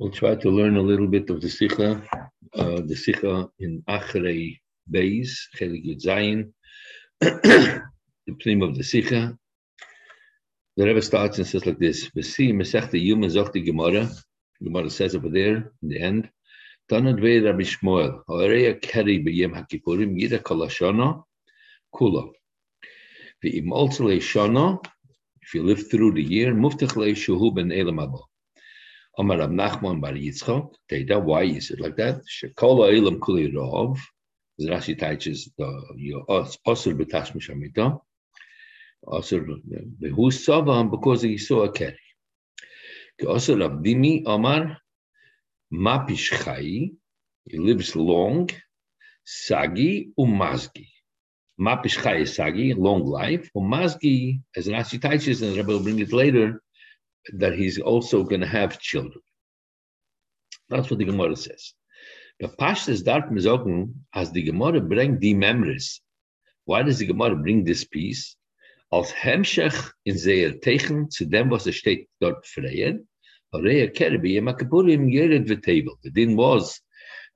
We'll try to learn a little bit of the Sikha, uh, the Sikha in Achrei Beis, Chelik Yud the theme of the Sikha. The Rebbe starts and says like this: "V'si Masechta Yuma Zochti Gemara." Gemara says over there in the end. Tanad Vei Rabbi Shmuel, Ha'areya Keri B'Yem HaKippurim Yida Kol Hashana Kula. V'im Oltzalei Shana, if you live through the year, Muftach Lei Shuhu Ben Elam Abba. Amar Rav Nachman Bar Yitzchok. Teda, why is it like that? Shekola Elam Kuli Rov. As Rashi teaches, the Osir B'Tash Mishamita. Osir Behus Savam because he saw a keri. Osir Rav Dimi Amar Mapish Chai. He lives long. Sagi Umazgi. Mapish Chai is Sagi, long life. Umazgi, as Rashi teaches, and Rebbe will bring it later, that he's also going to have children. That's what the Gemara says. The Pashtas Dart Mizogun, as the Gemara bring the memories. Why does the Gemara bring this piece? Als Hemshech in zeer tegen zu dem, was er steht dort freien, Horea Kerbi, Yemakapurim, Yered V'Tevel. The din was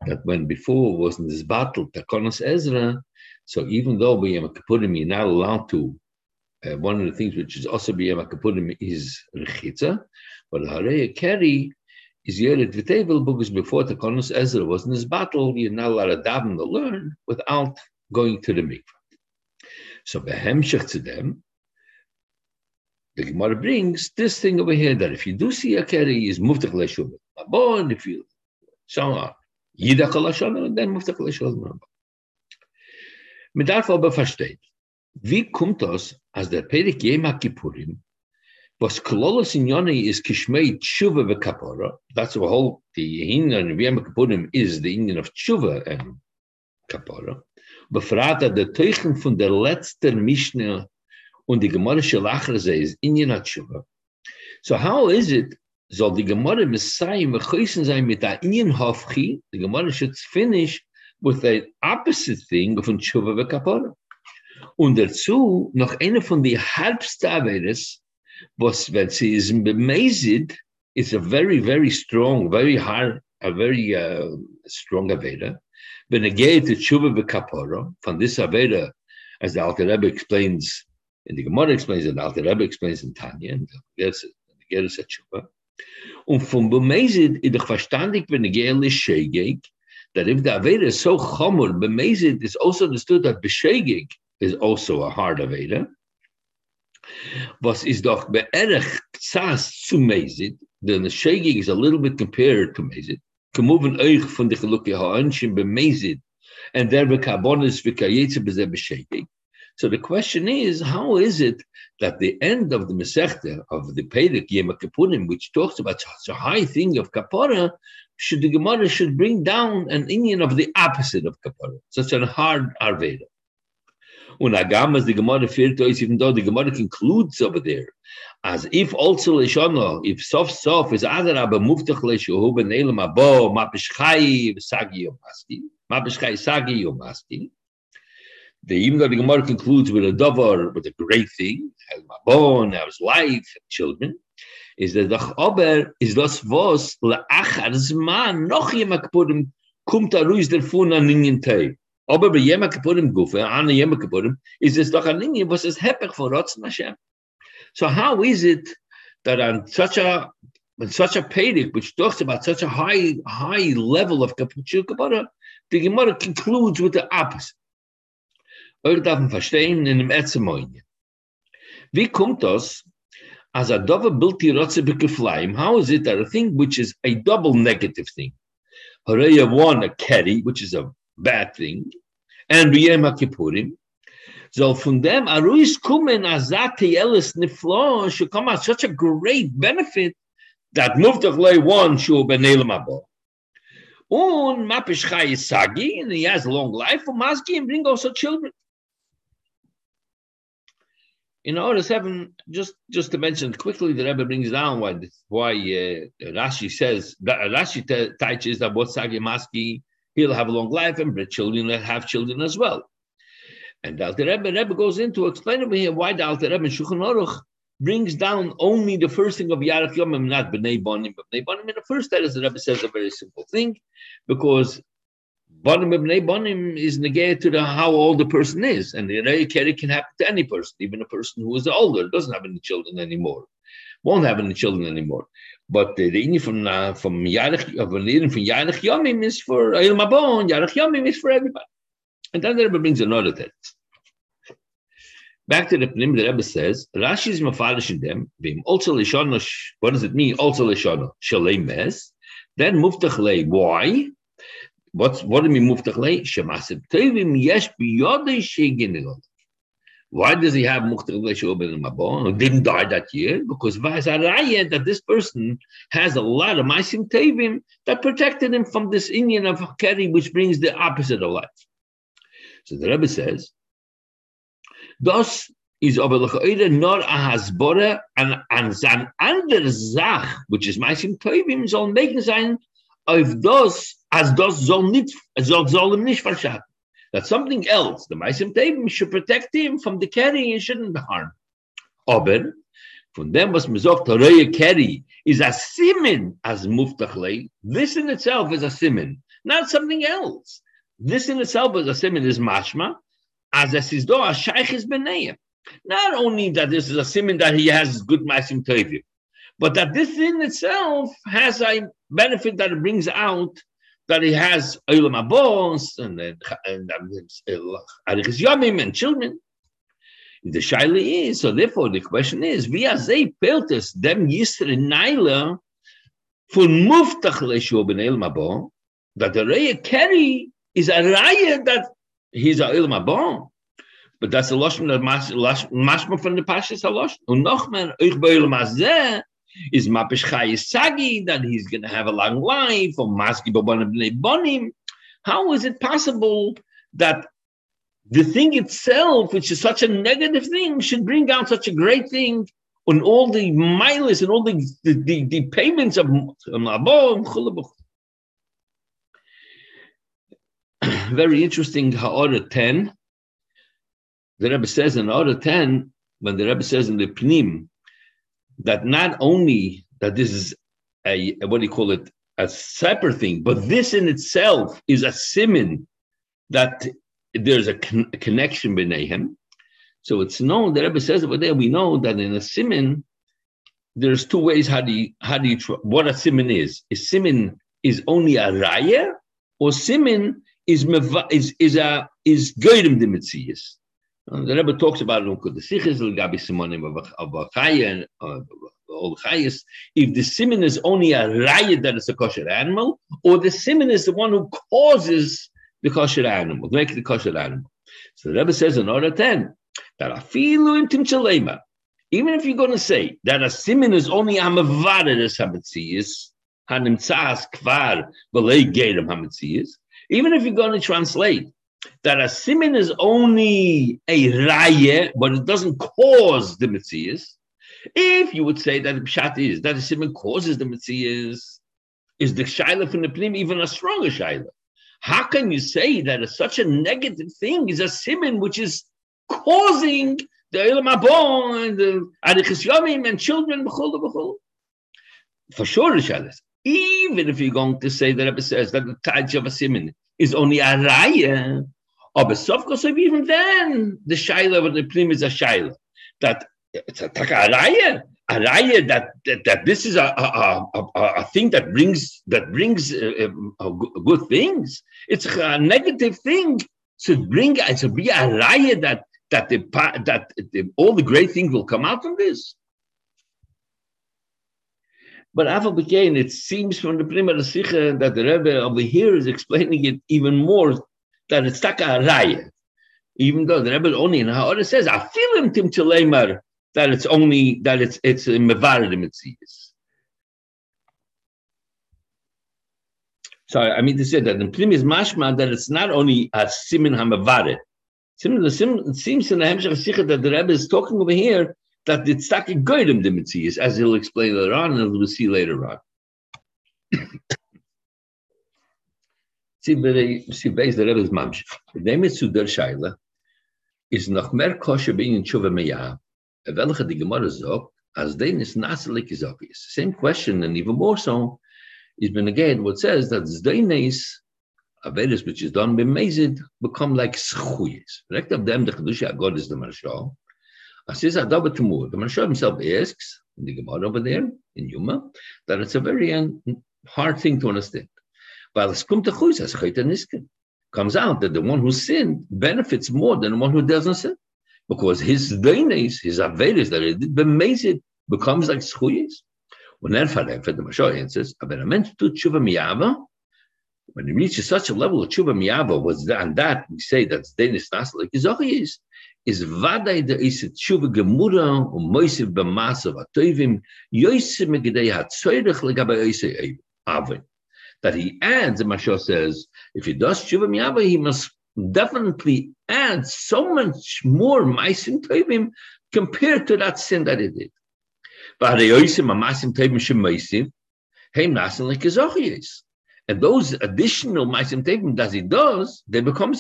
that when before was in this battle, Takonos Ezra, so even though Yemakapurim, you're not allowed to uh, one of the things which is also b'yem akapudim is rechitza, but harei keri is yered v'tevel because before the Konos Ezra was in this battle, you're not allowed to daven to learn without going to the mikvah. So behemshech to them, the Gemara brings this thing over here that if you do see a keri, is muftach leshuvah. Abon, if you so on, yidach alashon, then muftach leshuvah. Mit darf. Wie kommt das, als der Perik Yema Kippurim, was Kololos in Yoni is Kishmei Tshuva v'Kapora, that's the whole, the Indian of Yema Kippurim is the Indian of Tshuva and Kapora, befragt der Teuchen von der letzten Mishnah und die Gemara Shalachar is Indian of Tshuva. So how is it, soll die Gemara Messiah mechoisen sein mit der Indian Hofchi, Gemara should finish with the opposite thing von Tshuva v'Kapora. Und dazu noch eine von den Halbstaveres, was, wenn sie ist bemazed, is a very, very strong, very hard, a very uh, strong Aveda. When it geht to Tshuva v'Kapora, from this Aveda, as the Alter Rebbe explains, and the Gemara explains, and the Alter Rebbe explains in Tanya, and the Geras Tshuva. Und von bemazed, ich verstandig, ich ehrlich Shegeg, that if the Aveda is so chomer, bemazed is also understood that b'shegeg is also a hard Aveda. Was is doch be'erech tzas zu mezid, the shagig is a little bit compared to mezid. Kemuven euch von de gelukke ha'anshim be'mezid, and there be'kabonis v'kayetze b'zeh b'shagig. So the question is, how is it that the end of the Masechta of the Perek Yom Kippurim, which talks about such a high thing of Kapara, should the Gemara should bring down an Indian of the opposite of Kapara, such a hard Arveda. Und Agamas, the Gemara fehlt us, even though the Gemara concludes over there, as if also Leshana, if sof sof is other Abba Muftach Leshuhu ben Elam Abo, Mapishchai Sagi Yomaski, Mapishchai Sagi Yomaski. The, even though the Gemara concludes with a davar, with a great thing, has mabon, has life, children, is that the ober is das was leachar zman noch yemak purim kumt a ruiz der fun an. Aber bei Yom Kippurim Gufe, an Yom Kippurim, is es doch ein Linie, was ist hepech for Rotzen Hashem. So how is it that on such a on such a Pedic, which talks about such a high high level of Kapara, the Gemara concludes with the opposite. Euch darf man verstehen in dem Etzemoinje. Wie kommt das, as a dove bilti rotze bekeflaim, how is it that a thing which is a double negative thing, Horeya one, a keri, which is a bad thing, and B'Yem HaKippurim, soll von dem Aruis kommen azati elis niflo, should come out such a great benefit that Muftach Lei one shul be Elam Abo. Und Mapish Chai Sagi, and he has a long life, and Maski, and bring also children. In order seven, just just to mention quickly, the Rebbe brings down why why uh, Rashi says that Rashi teaches that what Sagi Maski he'll have a long life and children will have children as well. And the Alter Rebbe, Rebbe goes into explaining here why the Alter Rebbe Shulchan Aruch brings down only the first thing of Yarech Yomim, not B'nai Bonim. B'nai Bonim, in the first status, the Rebbe says a very simple thing, because Bonim B'nai Bonim is negated to the, how old the person is, and the Keri can happen to any person, even a person who is older, doesn't have any children anymore, won't have any children anymore. But the Inni from uh, from Yarech of an from Yarech Yomim is for Il Mabon, Yarech Yomim is for everybody. And then the Rebbe brings another text. Back to the Pnim, the Rebbe says, Rashi is mafalish in them, vim also lishono, what does it mean? Also lishono, shalei mes, then muftach lei, why? What's, what do you mean muftach lei? Shemasib tevim yesh biyodei sheginilon. Why does he have lei sheoben mabon, who didn't die that year? Because vazaraya that this person has a lot of maisim tevim that protected him from this Indian of Keri, which brings the opposite of life. So the Rebbe says, Das is aber lechoire nor a hasbore an an zan ander zach, which is meisim toivim, soll meken sein, auf das, as das soll nicht, soll, soll nicht. That something else, the meisim toivim, should protect him from the carrying, he shouldn't harm. Aber, von dem, was sagt, der Keri, is a simin as muftachlei. This in itself is a simin, not something else. This in itself is a simin is mashma, as es is do a shaykh is benayim. Not only that this is a simon that he has good masim tovim, but that this in itself has a benefit that it brings out that he has olam abos and and and yamim and children. The shaila is so. Therefore, the question is: Via ze peltes dem yisre naila for muftach leishu ben mabo that the raya carry is a raya that he's a bon. But that's a lashon that mashma from the pashas halosh. Und noch mehr, euch bei ilma zeh, is mapish chayis sagi, that he's going to have a long life, or maski bonim. How is it possible that the thing itself, which is such a negative thing, should bring out such a great thing on all the miles and all the, the, the, the payments of very interesting Ha'orah 10. The Rebbe says in Ha'orah 10, when the Rebbe says in the Pnim, that not only that this is a, what do you call it, a separate thing, but mm-hmm. this in itself is a simin that there's a, con- a connection between him. So it's known, the Rebbe says over there, we know that in a simin, there's two ways how do you, how do you, what a simin is. A simin is only a raya, or simin is is is a is goyim the mitzias. The Rebbe talks about it the sichas gabi simonim of all uh, chayas. If the simon is only a riot that is a kosher animal, or the simon is the one who causes the kosher animal, make the kosher animal. So the Rebbe says in order ten that afilu im. Even if you're going to say that a simon is only a mavared as hametzias, hanimtzas kvar v'lei hametzias, even if you're going to translate that a simin is only a raya, but it doesn't cause the mitzias, if you would say that pshat is that a simin causes the mitzias, is the shaila from the pnim even a stronger shaila? How can you say that such a negative thing is a simin which is causing the Abon and the Arichis Yomim and children, For sure, shaila even if you're going to say that Rebbe says that the Taj of a Simin is only a Raya, or Besofkos, even then, the Shaila of the Plim is a Shaila. That it's a, a Raya, a Raya that, that, that this is a, a, a, a, thing that brings that brings uh, uh, good things. It's a negative thing to bring, it to be a Raya that that the that the, all the great things will come out from this. But Afal Bekain, it seems from the Prima Sikha that the Rebbe over here is explaining it even more that it's taka a raya. Even though the Rebbe only in Ha'ara says, I feel him tim tilemar, that it's only, that it's it's in Mevarid Mitzias. So I mean to say that in Plim is mashma that it's not only a simin hamavarid. It seems in the Hemshech Sikha that the Rebbe is talking over here that it's taki goydem the as he'll explain later on, and we'll see later on. See, the Rebbe's mamsh. The name is Sudar Shaila is noch mehr kosher being in tshuva meyah. welche die Gemara sagt, as den is nasalik is obvious. Same question, and even more so, is been again what says that Zdaines, Avedis, which is done by Mezid, become like schuyes. Direct of them, the Kedusha God is the Marshal. As is Adaba Tumur. The Marshal himself asks, in the Gemara over there, in Yuma, that it's a very um, hard thing to understand. While it's come to Chuz, as comes out that the one who sinned benefits more than the one who doesn't sin. Because his Daines, his Avedis that he did, Bemezid, becomes like schuyes. When er verrempert, the Mashal answers, aber a mensch tut tshuva miyava, when he reaches such a level of tshuva miyava, was and that we say that's denis nas like is, is vaday the is tshuva gemura um moisiv b'masav atoivim yoisim megidei hatzoyrech legabe oisei avin. That he adds, the Mashal says, if he does tshuva miyava, he must definitely add so much more maisim tovim compared to that sin that he did. And those additional maisim tevim that he does, they become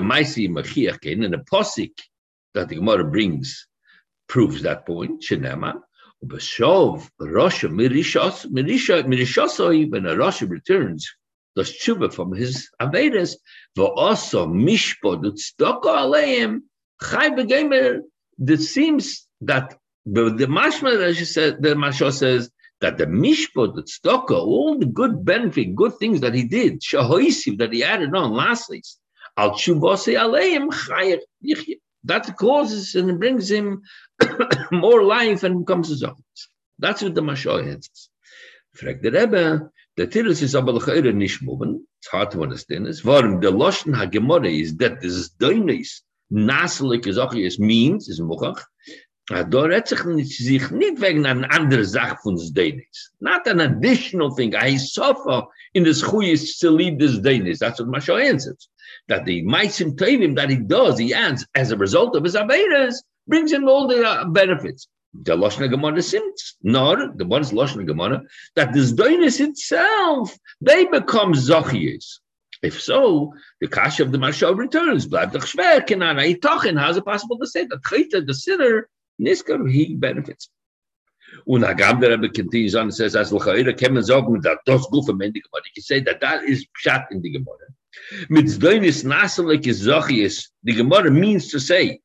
maisi machiach in a posik that the Gemara brings proves that point. Shenema ubeshov Rosha mirishos mirisha mirishosoi when a Rosha returns. Does tshuva from his avedas, also mishpod utzdoko aleim chai begemer it seems that the, the mashma said, the mashma says that the mishpot, the tzedakah, all the good benefit, good things that he did, shahoisiv that he added on, lastly, al chuvase aleim chayer That causes and brings him more life and becomes his own. That's what the mashma answers. Frag the Rebbe, the Tiris is aber l'chayre nicht moving. It's hard to understand this. Warum the Lashon HaGemorah is that this is doinis, naselijk is means, is mochach, da redt sich nicht, sich nicht wegen einer anderen Sache von des Denis. Not an additional thing. I suffer in this chuyis to lead this Denis. That's what Masha answers. That the Maisim Tevim that he does, he adds, as a result of his Avedas, brings him all the uh, benefits. The Loshna Gemara seems, nor the one's Loshna Gemara, that this Denis itself, they become Zochiyas. If so, the cash of the Mashal returns. Blab the Chshver cannot Tochin. How is it possible to say that Chayta, the sinner, Niskar, he benefits? Und Agam der Rebbe continues on and says, as L'chayra kemen sagen, that das Gufa men die Gemara. You can say that that is Pshat in the Gemara. Mit Zdoinis Nasalek is Zochias, the Gemara means to say,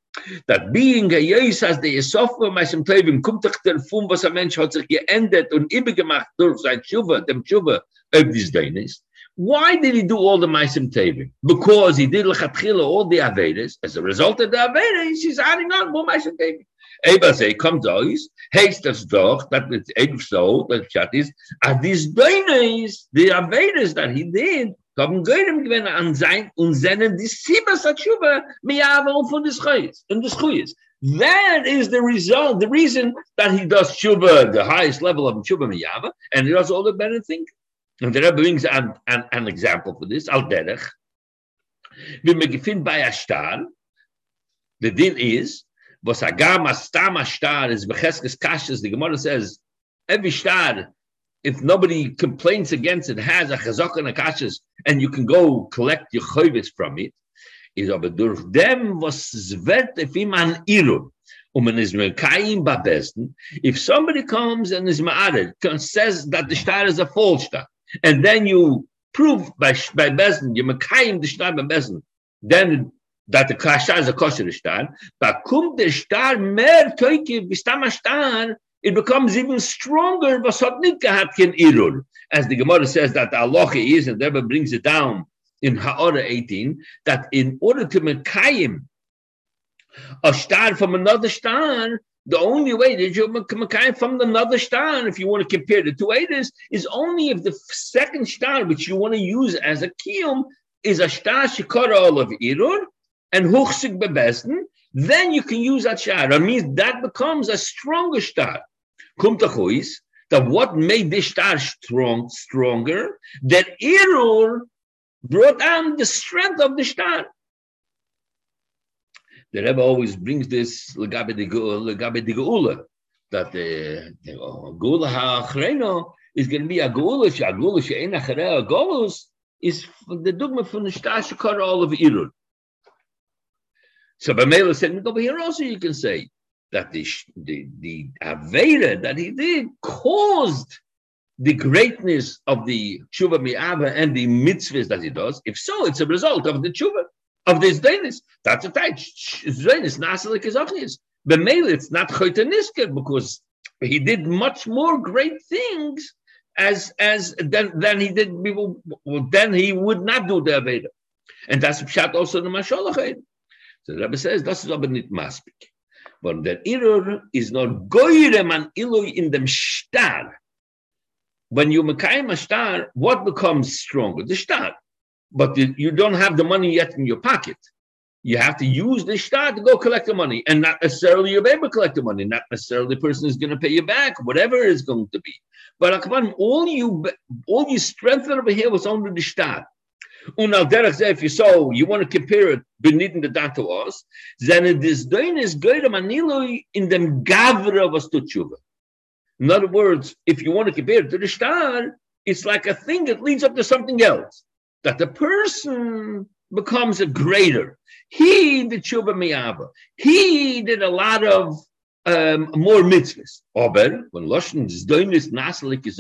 that being a Yeis as the Yesofah Meisim Tevim kommt doch der Fum, was Mensch hat sich geendet und übergemacht durch sein Tshuva, dem Tshuva, ob dies Deinis. Why did he do all the Maisim Tevim? Because he did Lechatchila, all the Avedas. As a result of the Avedas, he's adding on more Maisim Tevim. Eba say, kommt aus, heißt das doch, that it's eben so, that Pshat is, at these Doines, the Avedas that he did, haben Görim gewinnen an sein und seinen Disciples Atshuva, Miyava und von des Chayes, und des Chuyes. That is the result, the reason that he does Tshuva, the highest level of Tshuva Miyava, and he does all the better things. And the Rebbe brings an, an, an example for this, al derech. Wenn wir gefunden bei Ashtar, the din is, was agam astam Ashtar is becheskes kashas, the Gemara says, every star, if nobody complains against it, has a chazak and a kashas, and you can go collect your chovis from it, is aber durch dem, was zwert if an um is mekayim babesten, if somebody comes and is ma'ared, says that the star is a false star, and then you prove by by Bezdin, you mekayim the shtar by Bezdin, then that the kasha is a kosher shtar, but kum the shtar mer toike bistama shtar, it becomes even stronger. As the Gemara says that the Allah is, and Rebbe brings it down in Ha'ara 18, that in order to mekayim a star from another star, the only way that you can from another star, if you want to compare the two Edis, is only if the second star, which you want to use as a kiyum, is a star shikara of irur and huchsik bebesten, then you can use that star. That means that becomes a stronger star. Kumtachois, that what made this star strong, stronger, that irur brought down the strength of the star. The Rebbe always brings this legabe de geula that uh, the uh, geula ha'achreno is going to be a geula a geula she ein achrei golus is the dogma from the shtar shekar all of irud. So by Mela said, over here also you can say that the the, the Aveda that he did caused the greatness of the tshuva mi'ava and the mitzvahs that he does. If so, it's a result of the tshuva of this dainis. That's a type. Dainis nasalik is. But mainly it's not choytaniska because he did much more great things as as than than he did before. Well, then he would not do the aveda, and that's pshat also the mashalach. So the Rebbe says das is aber nicht maspik. But the error is not goyre man ilui in dem star when you Mekayim a star, what becomes stronger? The star. But you don't have the money yet in your pocket. You have to use the star to go collect the money, and not necessarily you'll collect the money. Not necessarily the person is going to pay you back, whatever it's going to be. But uh, all you all you strengthen over here was only the star. And if you saw you want to compare it beneath the data was, then it is doing is good in them gavra was to tshuva. In other words, if you want to compare it to the star, it's like a thing that leads up to something else. That the person becomes a greater. He did tshuva miyava. He did a lot of um, more mitzvahs. Aber when lashon zdoinis nasalik is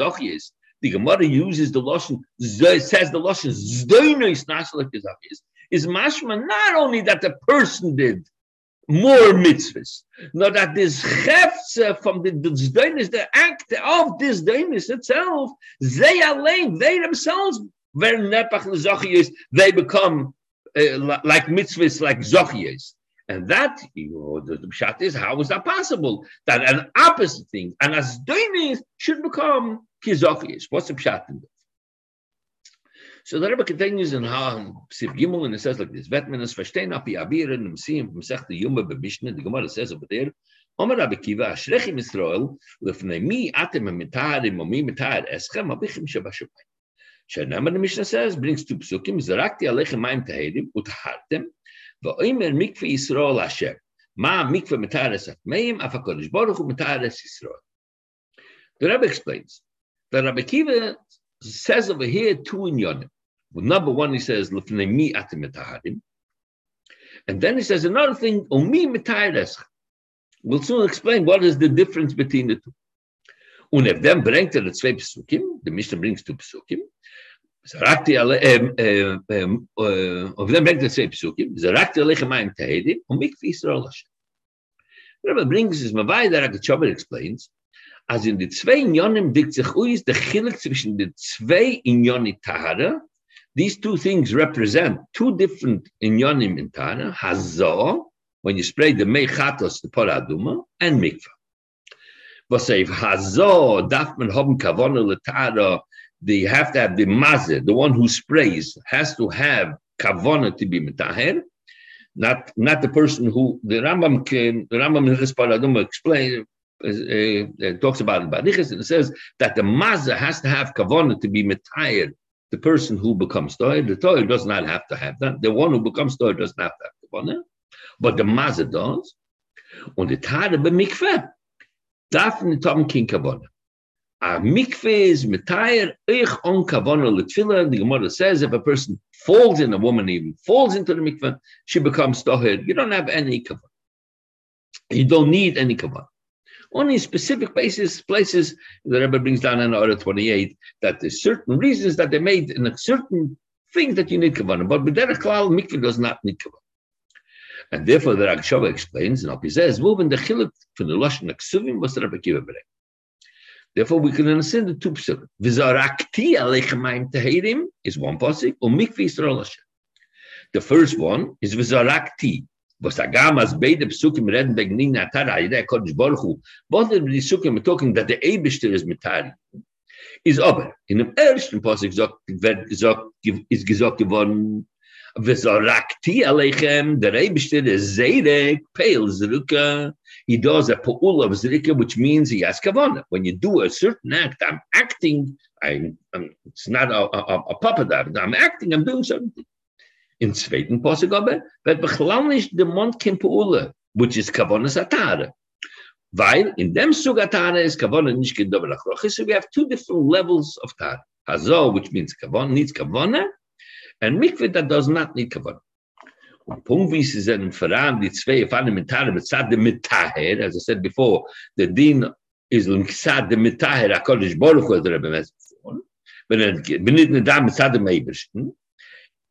the Gemara uses the lashon says the lashon zdoinis nasalik is is mashma not only that the person did more mitzvahs. Not that this hefze from the disdainis, the act of this dainis itself, they alone, they themselves, is, they become uh, like mitzvahs, like zochiyes. And that, you know, the, the is, how is that possible? That an opposite thing, and an asdainis should become kizochiyes. What's the pshat in that? So the Rebbe continues in Sif Gimel and it says like this: Vet men es verstehen api abir in Sim from Sech the Yuma bebishne. The Gemara says over there, Omer Rabbi Kiva Ashrechim Yisrael lefnei mi atem mitarim o mi mitar eschem abichim shabashamayim. Shenamar the Mishnah says brings two psukim: Zarakti alechem mayim tahedim utahartem va'omer mikve Yisrael asher. Ma mikve mitares atmeim afakodesh baruch hu mitares Yisrael. The Rebbe explains that Rabbi Kiva says over here two in Yonim. Well, number one, he says, And then he says another thing, We'll soon explain what is the difference between the two. Und if then bringt er zwei Pesukim, the Mishnah brings two Pesukim, dann bringt er zwei Pesukim, Zarakti alle gemein Tehedim, und Mikvi Yisrael Hashem. Rabbi brings is Mavai, that Agachover explains, as in the zwei Inyonim dikt sich aus der Chilik zwischen the zwei Inyoni Tahara, these two things represent two different inyonim in Tana, Hazo, when you spray the Mechatos, the Poraduma, and Mikvah. Was if Hazo, darf man haben Kavona Latara, they have to have the Mazer, the one who sprays, has to have Kavona to be Metaher, not, not the person who, the Rambam can, the Rambam in his Paraduma explain, uh, uh, talks about it, Barichas, and it says that the Mazer has to have Kavona to be Metaher the person who becomes Toyer, the Toyer does not have to have that. The one who becomes Toyer doesn't have to have the but the Mazer does. Und die Tare be Mikveh darf nicht haben kein Kavona. A mikveh is metayer ich on kavona l'tfila. The Gemara says if a person falls in, a woman even falls into the mikveh, she becomes toher. You don't have any kavona. You don't need any kavona. Only specific places, places the Rebbe brings down in order 28 that there's certain reasons that they made in a certain thing that you need kavanah. But B'derech Klal, mikveh does not need kavanah. And therefore, the Ragachover explains, and he says, moving the chiluk from the Lashon Aksuvim was Rebbe Kiva Therefore, we can understand the two psukim. Vizarakti alechamayim tehirim is one pasuk, or mikveh Yisrael The first one is vizarakti, was agamas beide psukim reden wegen nina tara ide kodesh baruch hu. Both of the psukim are talking that the ebishter is mitari is aber in dem ersten pasuk sagt wird gesagt ist gesagt geworden vezarakti alechem der ebishter is zeirek pale zruka he does a pool of zrika which means he has kavana when you do a certain act i'm acting I, I'm, it's not a, a, a puppet I'm acting I'm doing something in zweiten Posigobe, wird beklaunisch de Mond kim Pule, which is Kavonis Atare. Weil in dem Zug Atare ist Kavonis nicht gedobel Achrochis, so we have two different levels of Tare. Hazo, which means Kavon, needs Kavone, and Mikvit that does not need Kavone. Und Punkt, wie sie sind, vor die zwei fundamentale mit Tare, mit Zadde mit Taher, as I said before, the Dean is in Zadde mit Taher, a Kodesh Boruch, as the Rebbe Messer, wenn er benitne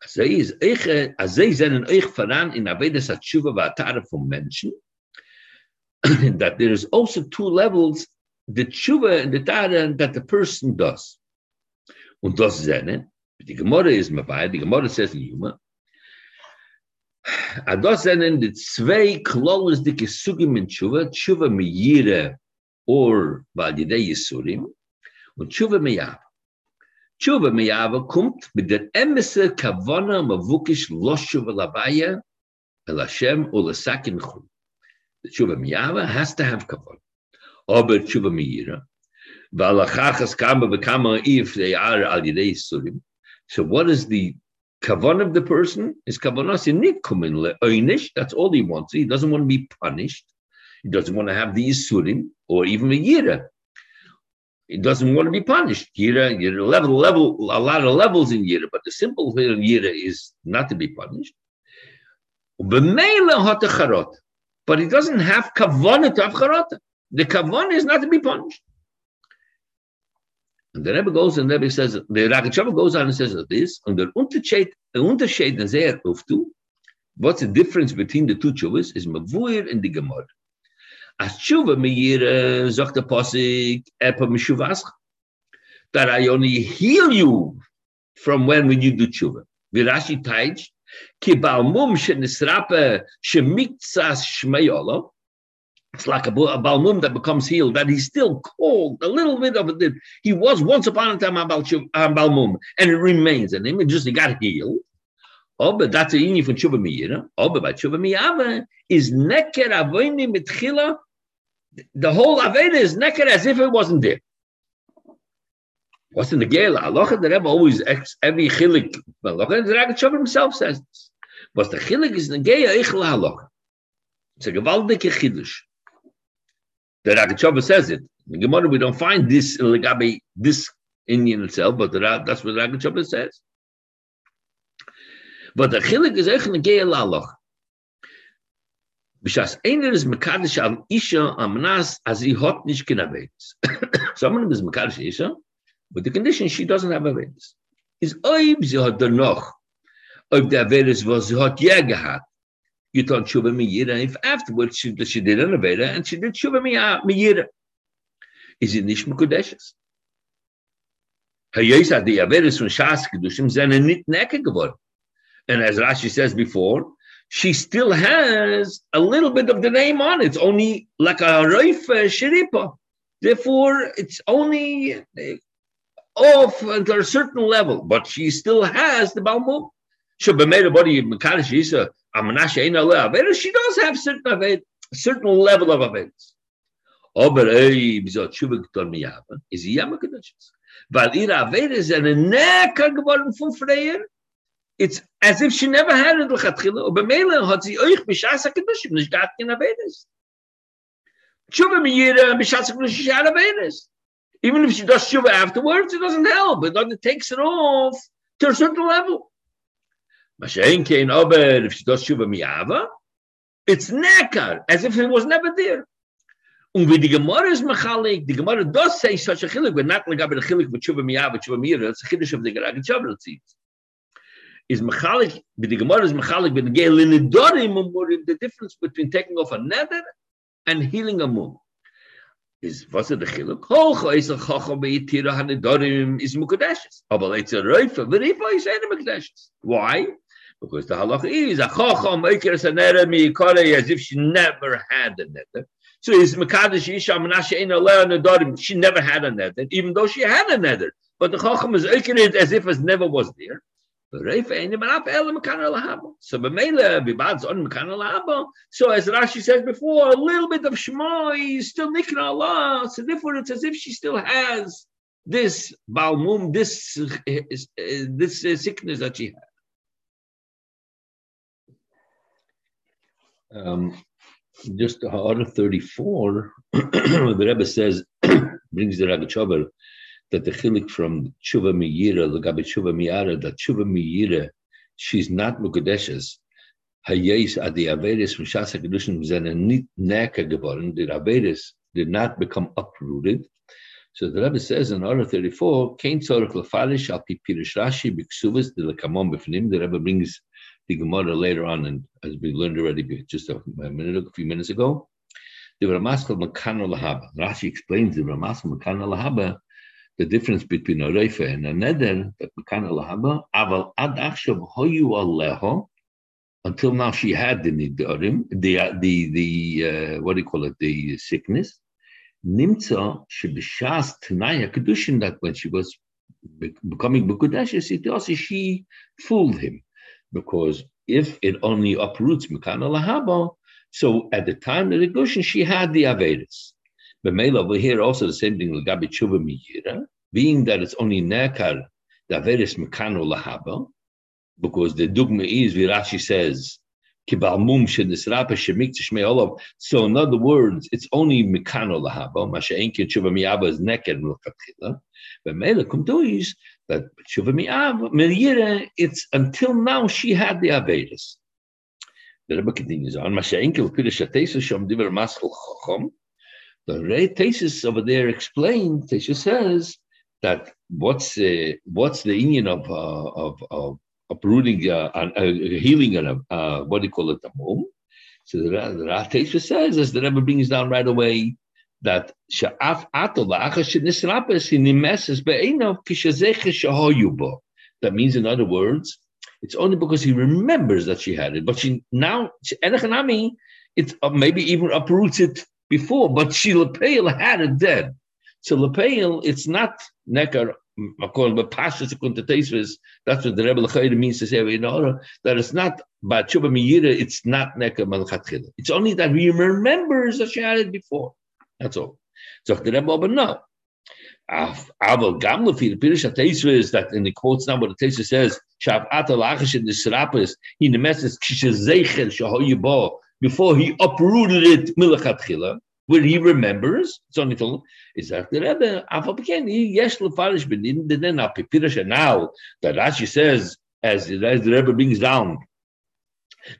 Also is ich, als sie sind euch voran in Avedes HaTshuva V'Atara vom Menschen, that there is also two levels, the Tshuva and the Tara that the person does. Und das sind, die Gemorre ist mir bei, die Gemorre says in Yuma, a das sind die zwei kloles dicke Sugim in Tshuva, Tshuva miyire or validei Yisurim, und Tshuva miyav. Tshuva miyav kommt mit der emesse kavona mavukish lo Tshuva labaya el Hashem o lesakin chum. The Tshuva miyav has to have kavona. Aber Tshuva miyira, Valachachas kama v'kama if they are al yidei Yisurim. So what is the kavan of the person? Is kavanas nikumin le'oinish. That's all he wants. He doesn't want to be punished. He doesn't want to have the isurim or even a yira. He doesn't want to be punished. Yira, yira level, level, a lot of levels in yira, but the simple thing in yira is not to be punished. But he doesn't have kavanah to have charata. The kavanah is not to be punished. And the Rebbe goes and the Rebbe says, the Ragachover goes on and says this, and the Unterschied, the Unterschied there of two. What's the difference between the two chuvas is Mavuir and the Gemara. As tshuva meir sagt der Posik, epa mishuvas, that I only heal you from when when you do tshuva. Virashi taich, ki balmum shenisrape shemitzas shmeyolo, it's like a, a Balmum that becomes healed, that he's still called a little bit of it. He was once upon a time a Balmum, and it remains in him. It just he got healed. Oh, but that's a yini from Tshuva Miyira. Oh, but by Tshuva Miyava is neker avoini mitchila. The whole Aveda is naked as if it wasn't there. What's in the Gela? Allah the Rebbe always every chilik. Allah the Rebbe himself says this. But the chilik is in the Gela Eichel Allah. It's a gewaltige chiddush. The Ragachover says it. In the Gemara, we don't find this Legabe, this Indian itself, but the, that's what the Ragachover says. But the chilik is echt negei lalach. Bishas einer is mekadish al isha amnas as he hot nish kinavetis. Someone is mekadish isha, but the condition she doesn't have avetis. Is oib sie hat noch, ob der avetis was sie hat ja gehabt, you thought Shuva Miyira, if afterwards she, she did an Aveda and she did Shuva Miyira. Is it Nish Mekudeshes? Hayes had the Avedas from Shas Kedushim sind nicht necke geworden. And as Rashi says before, she still has a little bit of the name on it. It's only like a Reif Shiripa. Therefore, it's only uh, off until a certain level, but she still has the Balmum. She does have certain aved, certain level of events. Sie jammer gedacht. Weil ihre Aved ist eine Necker geworden von it's as if she never had it lechatchila, aber b'shas HaKadoshim, kein. Tshuva miyira b'shas HaKadoshim, Avedes. Even if she does Tshuva afterwards, it doesn't help, it, it takes it off to a certain level. Mashain came over if she does Shuba Miyava, it's Nekar, as if it was never there. Und wie die Gemara ist Mechalik, die Gemara does say such a chilik, but not like a chilik with Shuba Miyava, Shuba Miyava, that's a chiddush of the Gerag and Shabbat. Is Mechalik, but the Gemara is Mechalik, but the difference between taking off a nether and healing a mum. Is was it the chiluk? Hoch is a chacham beitira hanidorim is mukadeshes. Aber it's a reifa, but if I say the mukadeshes. Why? Because the halacha is a chacham oikeres a neder mi as if she never had a neder. So is Mekadesh Isha Menashe Ein Aleh Nedarim. She never had a neder, even though she had a neder. But the chacham is oikered as if it never was there. So as Rashi says before, a little bit of Shema is still Nikra Allah. So therefore, it's as if she still has this Balmum, this uh, this uh, sickness that she had. Um, just of 34, the Rebbe says, brings the Ragachover, that the chilik from tshuva miyira, legabe tshuva miyara, that tshuva miyira, she's not mukadeshes. Hayes at the Averis from Shasa Kedushin sind neka geworden. The Averis did not become uprooted. So the Rebbe says in order 34, Kain Tzorach Lefarish al Pipirish Rashi Biksuvas de Lekamon Bifnim. The Rebbe brings the Gemara later on, and as we learned already just a minute, a few minutes ago. The Ramaskal Makano Lahaba. Rashi explains the Ramaskal Makano Lahaba, the difference between a Reifa and a Neder, that Makano Lahaba, Aval Ad Achshav Hoyu Aleho, until now she had the nidarim, the the the uh, what do you call it, the sickness. Nimtza shebishas tanaya kedushin that when she was becoming bekudesh, it also she fooled him because if it only uproots mekana lahaba, so at the time of the kedushin she had the avedis. But Mela over here also the same thing legabi tshuva miyira, being that it's only nekar the avedis mekano lahaba because the dogma is, Virashi says, so in other words, it's only mikano lahaba. Masha'enki tshuva miyaba is naked l'katchila. But mele is that tshuva miyaba meliyira. It's until now she had the avedis. The Rebbe continues on. Masha'enki l'pidish atesis shom diver maschel chacham. The thesis over there explained. Tesha says that what's uh, what's the union of uh, of of uprooting, uh, uh, healing, and uh, what do you call it, the mum. So the, the Ratesha says, as the Rebbe brings down right away, that that means, in other words, it's only because he remembers that she had it. But she now, it's uh, maybe even uproots it before, but she Lepeil had it dead. So Lepeil, it's not nekar according to Pashas Kuntatesvis, that's what the Rebbe Lechayr means to say in order that it's not Batshuba Miyira, it's not Neka Malchatchila. It's only that he remembers that she had it before. That's all. So the Rebbe Oben no. Aval Gamla the Pirish Atesvis that in the quotes now what the Tesvis says, Shav Ata Lachash in the Serapis, in the message Kishazeichel Shahoyibo, before he uprooted it Milachatchila where he remembers, it's only told is that the Rebbe, Afalpiken, yes, Lefarish, but in the then Apipirasha now, that Rashi says, as, as the Rebbe brings down,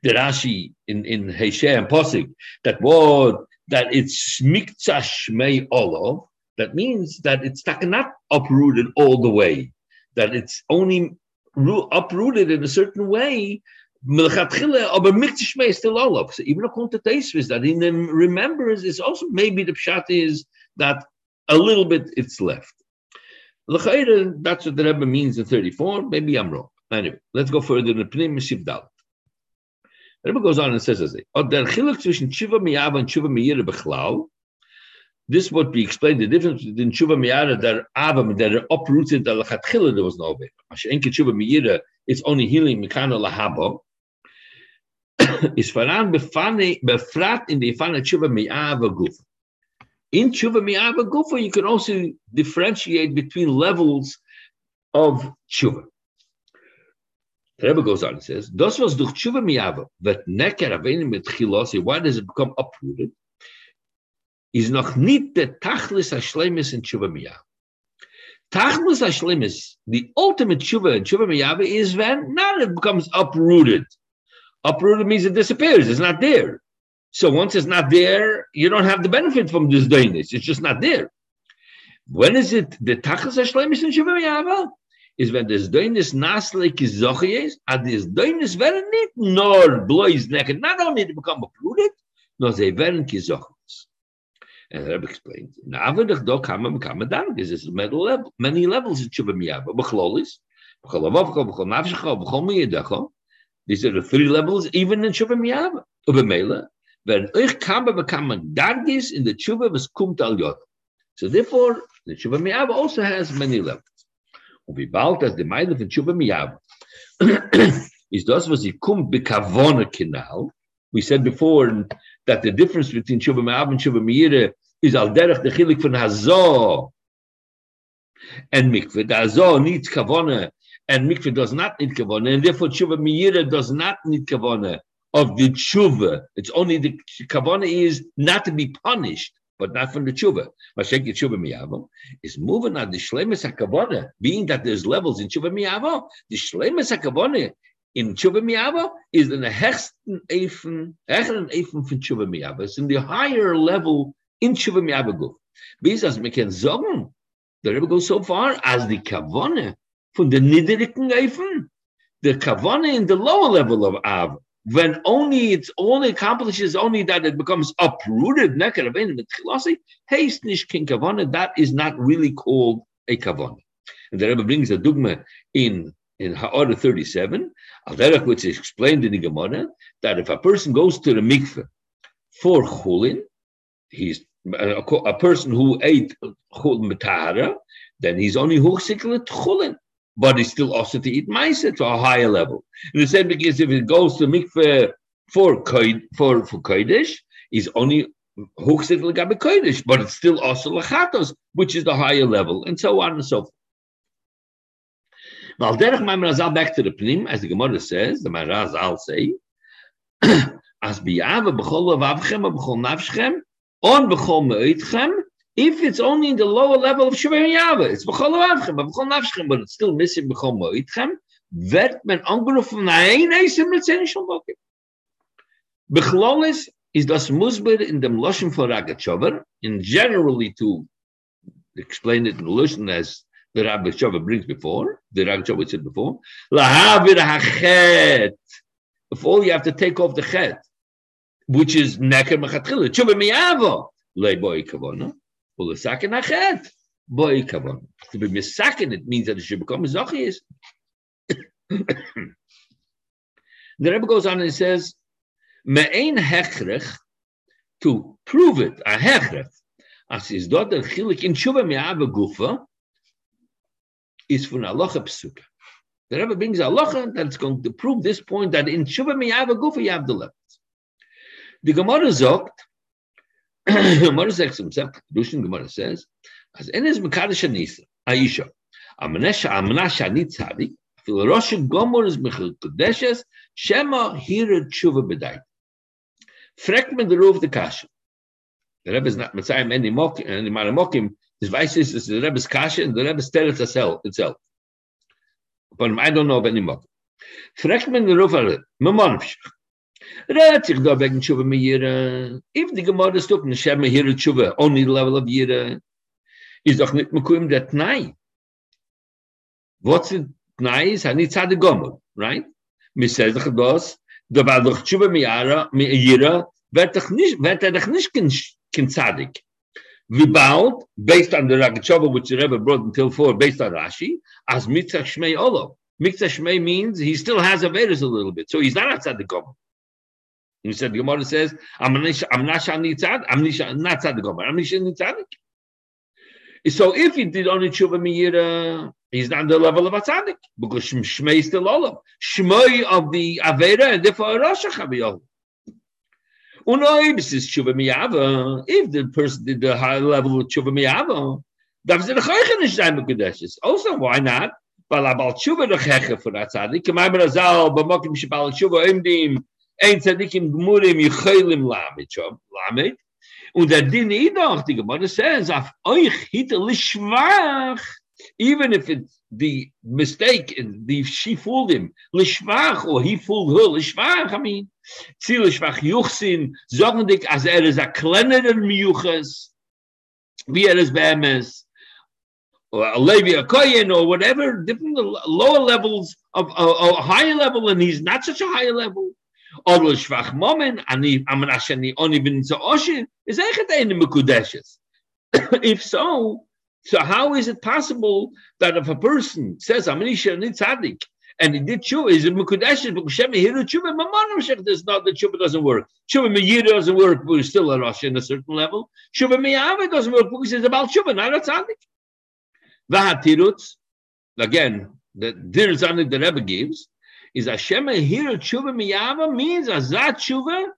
the Rashi in, in Heshe and Posig, that word, that it's Miktsah Shmei Olov, that means that it's not uprooted all the way, that it's only uprooted in a certain way Melchatchila, aber Miktishmei is still Olav. So even according to Taisvis, that in them remembers is also maybe the pshat is that a little bit it's left. L'chayre, that's what the Rebbe means in 34. Maybe I'm wrong. Anyway, let's go further in the Pnim Mesiv Dalet. The Rebbe goes on and says a, der chiluk zwischen tshuva miyav and tshuva miyira bechlal, this would be explained the difference between tshuva miyara that avam that are uprooted that lachatchila there was no way. Mashenke tshuva miyira it's only healing mikano lahaba is voran befrat in the Ifana Tshuva Mi'ava Gufa. In Tshuva Mi'ava Gufa, you can also differentiate between levels of Tshuva. The Rebbe goes on and says, Das was durch Tshuva Mi'ava, wird necker erwähnen mit Chilosi, why does it become uprooted? Is noch nicht der Tachlis HaShlemis in Tshuva Mi'ava. Tachlis HaShlemis, the ultimate Tshuva in Tshuva Mi'ava is when now it becomes uprooted. Uprooted means it disappears. It's not there. So once it's not there, you don't have the benefit from this dainess. It's just not there. When is it the tachas hashlemis in Shavim Is when this dainess nasle kizochies, and this dainess very neat, nor blows naked, not only to become uprooted, nor they very kizochies. And the Rebbe explains, Navadach do kama mekama dargis, there's many levels in Shavim Yava. B'chlolis, b'chol avavcha, b'chol nafshecha, b'chol miyedecha, these are the three levels, even in Tshuva Miyava. Ubemela, when ich kama bekama dargis in the Tshuva was kumt al yod. So therefore, the Tshuva Miyava also has many levels. Und wie bald as the Meile von Tshuva Miyava is das, was ich kumt bekavona kinal. We said before that the difference between Tshuva Miyava and Tshuva Miyira is al derech the chilik von Hazor and mikveh. The Hazor needs kavona and mikveh does not need kavana, and therefore tshuva miyira does not need kavana of the tshuva. It's only the kavana is not to be punished, but not from the tshuva. Mashek tshuva miyavam is moving on the shlemus hakavana, being that there's levels in tshuva miyavam. The shlemus hakavana in Tshuva Miyava is in the Hechten Eifen, Hechten Eifen von Tshuva Miyava. It's in the higher level in Tshuva Guf. Bis as we can sagen, the Rebbe goes so far as the Kavone von the niedrigen Eifen, the Kavone in the lower level of Av, when only it's only accomplishes only that it becomes uprooted, haste nicht kin Kavone, that is not really called a Kavone. And the Rebbe brings a dogma in in Ha'ara 37, Al which is explained in the Gemara, that if a person goes to the mikveh for chulin, he's a, person who ate betahara, then he's only huchsiklet chulin, but it's still also to eat ma'isa to a higher level. And the same because if it goes to mikveh for for for kodesh, he's only huchsiklet gabe kodesh, but it's still also lachatos, which is the higher level, and so on and so forth. Now, derech my Marazal back to the Pnim, as the Gemara says, the Marazal say, as biyava b'chol levavchem b'chol nafshchem, on b'chol me'itchem, if it's only in the lower level of Shuvah Yava, it's b'chol levavchem b'chol nafshchem, but it's still missing b'chol me'itchem, wird men angerufen na ein eisem letzeni shalbokim. B'chlolis is das musber in dem Loschen for Ragachover, in generally to explain it in Loschen as the Rabbi Shova brings before, the Rabbi Shova said before, lahavir hachet. If all you have to take off the chet, which is neker mechatchila, tshuva miyavo, le boy kavona, second hachet, boy kavona. To be misakin, it means that it should become a zochis. the Rebbe goes on and says, me'ein hechrech, to prove it, a hechrech, as is dort der chilik in tshuva miyavo gufa, is from Aloha Psuka. The Rebbe brings Aloha that's going to prove this point that in Shuvah Miyav Gufa you have the levels. The Gemara sagt, Gemara says Gemara says, as Enes Mekadosh Anisa, Aisha, Amnesha Amnasha Nitzadik, Fil Rosh Gomor is Mechel Kodeshes, Shema Hira Tshuva Bedait. Fragt me the roof the Kasha. The Rebbe is not Mitzayim any mokim, any mokim, his vice is, the Rebbe's kasha and the Rebbe's teretz itself. But I don't know of any more. Fragt men the Rufale, Mamonvshach. Red sich da wegen Tshuva Meyira. If the Gemara is talking Shem Meyira Tshuva, only the level of Yira, is doch nicht Mekum der Tnai. What's the Tnai is? Hanit Tzad Gomer, right? Mi says doch das, da war doch Tshuva Meyira, Meyira, wird doch nicht, wird er doch nicht kein Tzadik. Vibald, based on the Ragachova, which the Rebbe brought until four, based on Rashi, as Mitzah Shmei Olo. Mitzah Shmei means he still has a Vedas a little bit, so he's not outside the Gomer. He said, the Gemara says, I'm not Nitzad, I'm not Tzad the Gomer, I'm Nitzadik. So if he did only Tshuva Miyira, he's not on the level of a tzaddik, because Shmei is still Olam. Shmei of the Avera, and therefore Rosh Hashanah if the person did the high level of tshuva miyava, also, why not? Weil abal tshuva necheche for that tzadik. Kemay berazal b'mokim shebal tshuva imdim ein tzadikim gmurim yichaylim lamed. Und der Din Idoch, die Gemara says, auf euch hitte lishvach, even if it's the mistake, the she fooled him, lishvach, or he fooled her, lishvach, I mean, Zile schwach Juchsin, sagen dich, als er ist ein kleinerer Miuches, wie er ist bei Emes, or a Levi a Koyen, or whatever, different lower levels of a, higher level, and he's not such a higher level. Or schwach Momen, ani oni bin is Mekudeshes. If so, so how is it possible that if a person says, Amanisha Nitzadik, and he did tshuva. He's a mekudesh, but Hashem hiru tshuva. Maman Mashiach does not. The tshuva doesn't work. Tshuva meyira doesn't work. But he's still a rosh in a certain level. Tshuva meyava doesn't work because he's about tshuva, not a tzaddik. Vahatirutz. Again, the dir tzaddik the Rebbe gives is Hashem hiru tshuva meyava means azat tshuva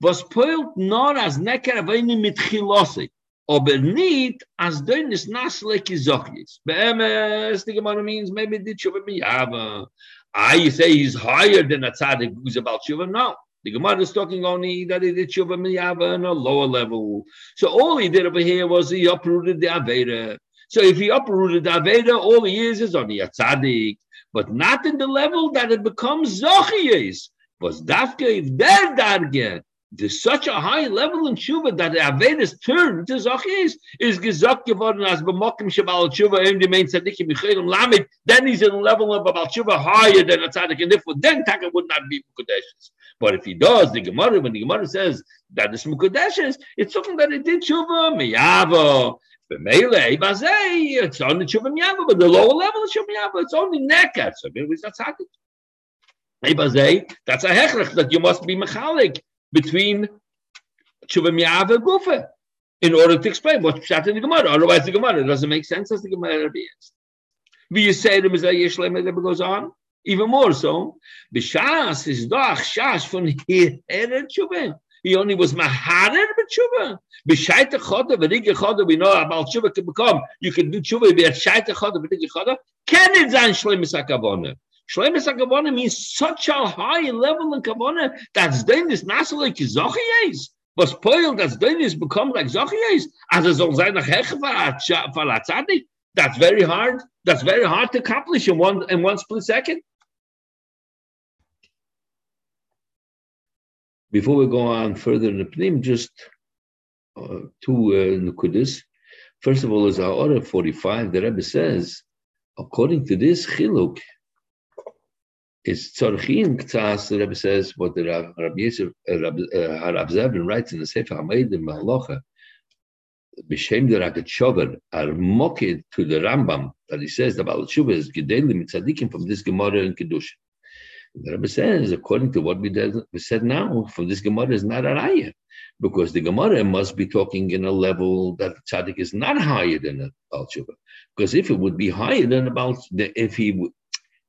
was poilt nor as neker avayni mitchilosi. aber nicht als dein ist nasle kizochis. Beemes, the Gemara means maybe the tshuva miyava. I say he's higher than a tzaddik who's about tshuva. No. The Gemara is talking only that he did tshuva miyava on a lower level. So all he did over here was he uprooted the Aveda. So if he uprooted the Aveda, all he is is only a tzaddik. But not in the level that it becomes Zochiyes. Was Dafke, if there Darge, there's such a high level in Tshuva that the Avedas turn to Zochiyes, is gesagt geworden as B'mokim Shabal Tshuva, in the main Tzadikim Yichelim Lamed, then he's in a level of Baal Tshuva higher than a Tzadik, and therefore then Taka would not be Mukadeshes. But if he does, the Gemara, when the Gemara says that it's Mukadeshes, it's something that it did Tshuva, Miyavo, Bazei, it's only Tshuva Miyavo, but the lower level of Tshuva Miyavo, it's only Nekat, so it's not Bazei, that's a hechrech that you must be mechalik between Tshuva Miyavo and Gufa in order to explain what's Pshat in the Gemara. Otherwise, the Gemara doesn't make sense as the Gemara is. We say the Mizah Yishlem, it goes on. Even more so, B'shas is doch shas von here tshuva. He only was maharer b'tshuva. B'shayte choda v'rige choda, we know about tshuva can become. You can do tshuva b'shayte choda v'rige choda. Can it zayn shlemis hakavona? Shlemis hakavona means such a high level in kavona that's then this nasal like zochiyes. Was poil that's then is become like zochiyes. As a soll sein nach heche for That's very hard. That's very hard to accomplish in one in one split second. Before we go on further in the Pnim, just uh, two uh. First of all, is our order 45, the Rebbe says, according to this chiluk, it's tzorchim k'tzas, the Rebbe says, what the Rabbi Yosef, uh, Rabbi, uh, Zevin writes in the Sefer Hameid in Mahalocha, b'shem the Rakat are mocked to the Rambam, that he says, the Baal Tshuva is gedelim tzadikim from this Gemara in Kedushin. The Rebbe says, according to what we, did, we said now, from this Gemara is not a raya, because the Gemara must be talking in a level that tzaddik is not higher than a Baal Tshuva. Because if it would be higher than about if he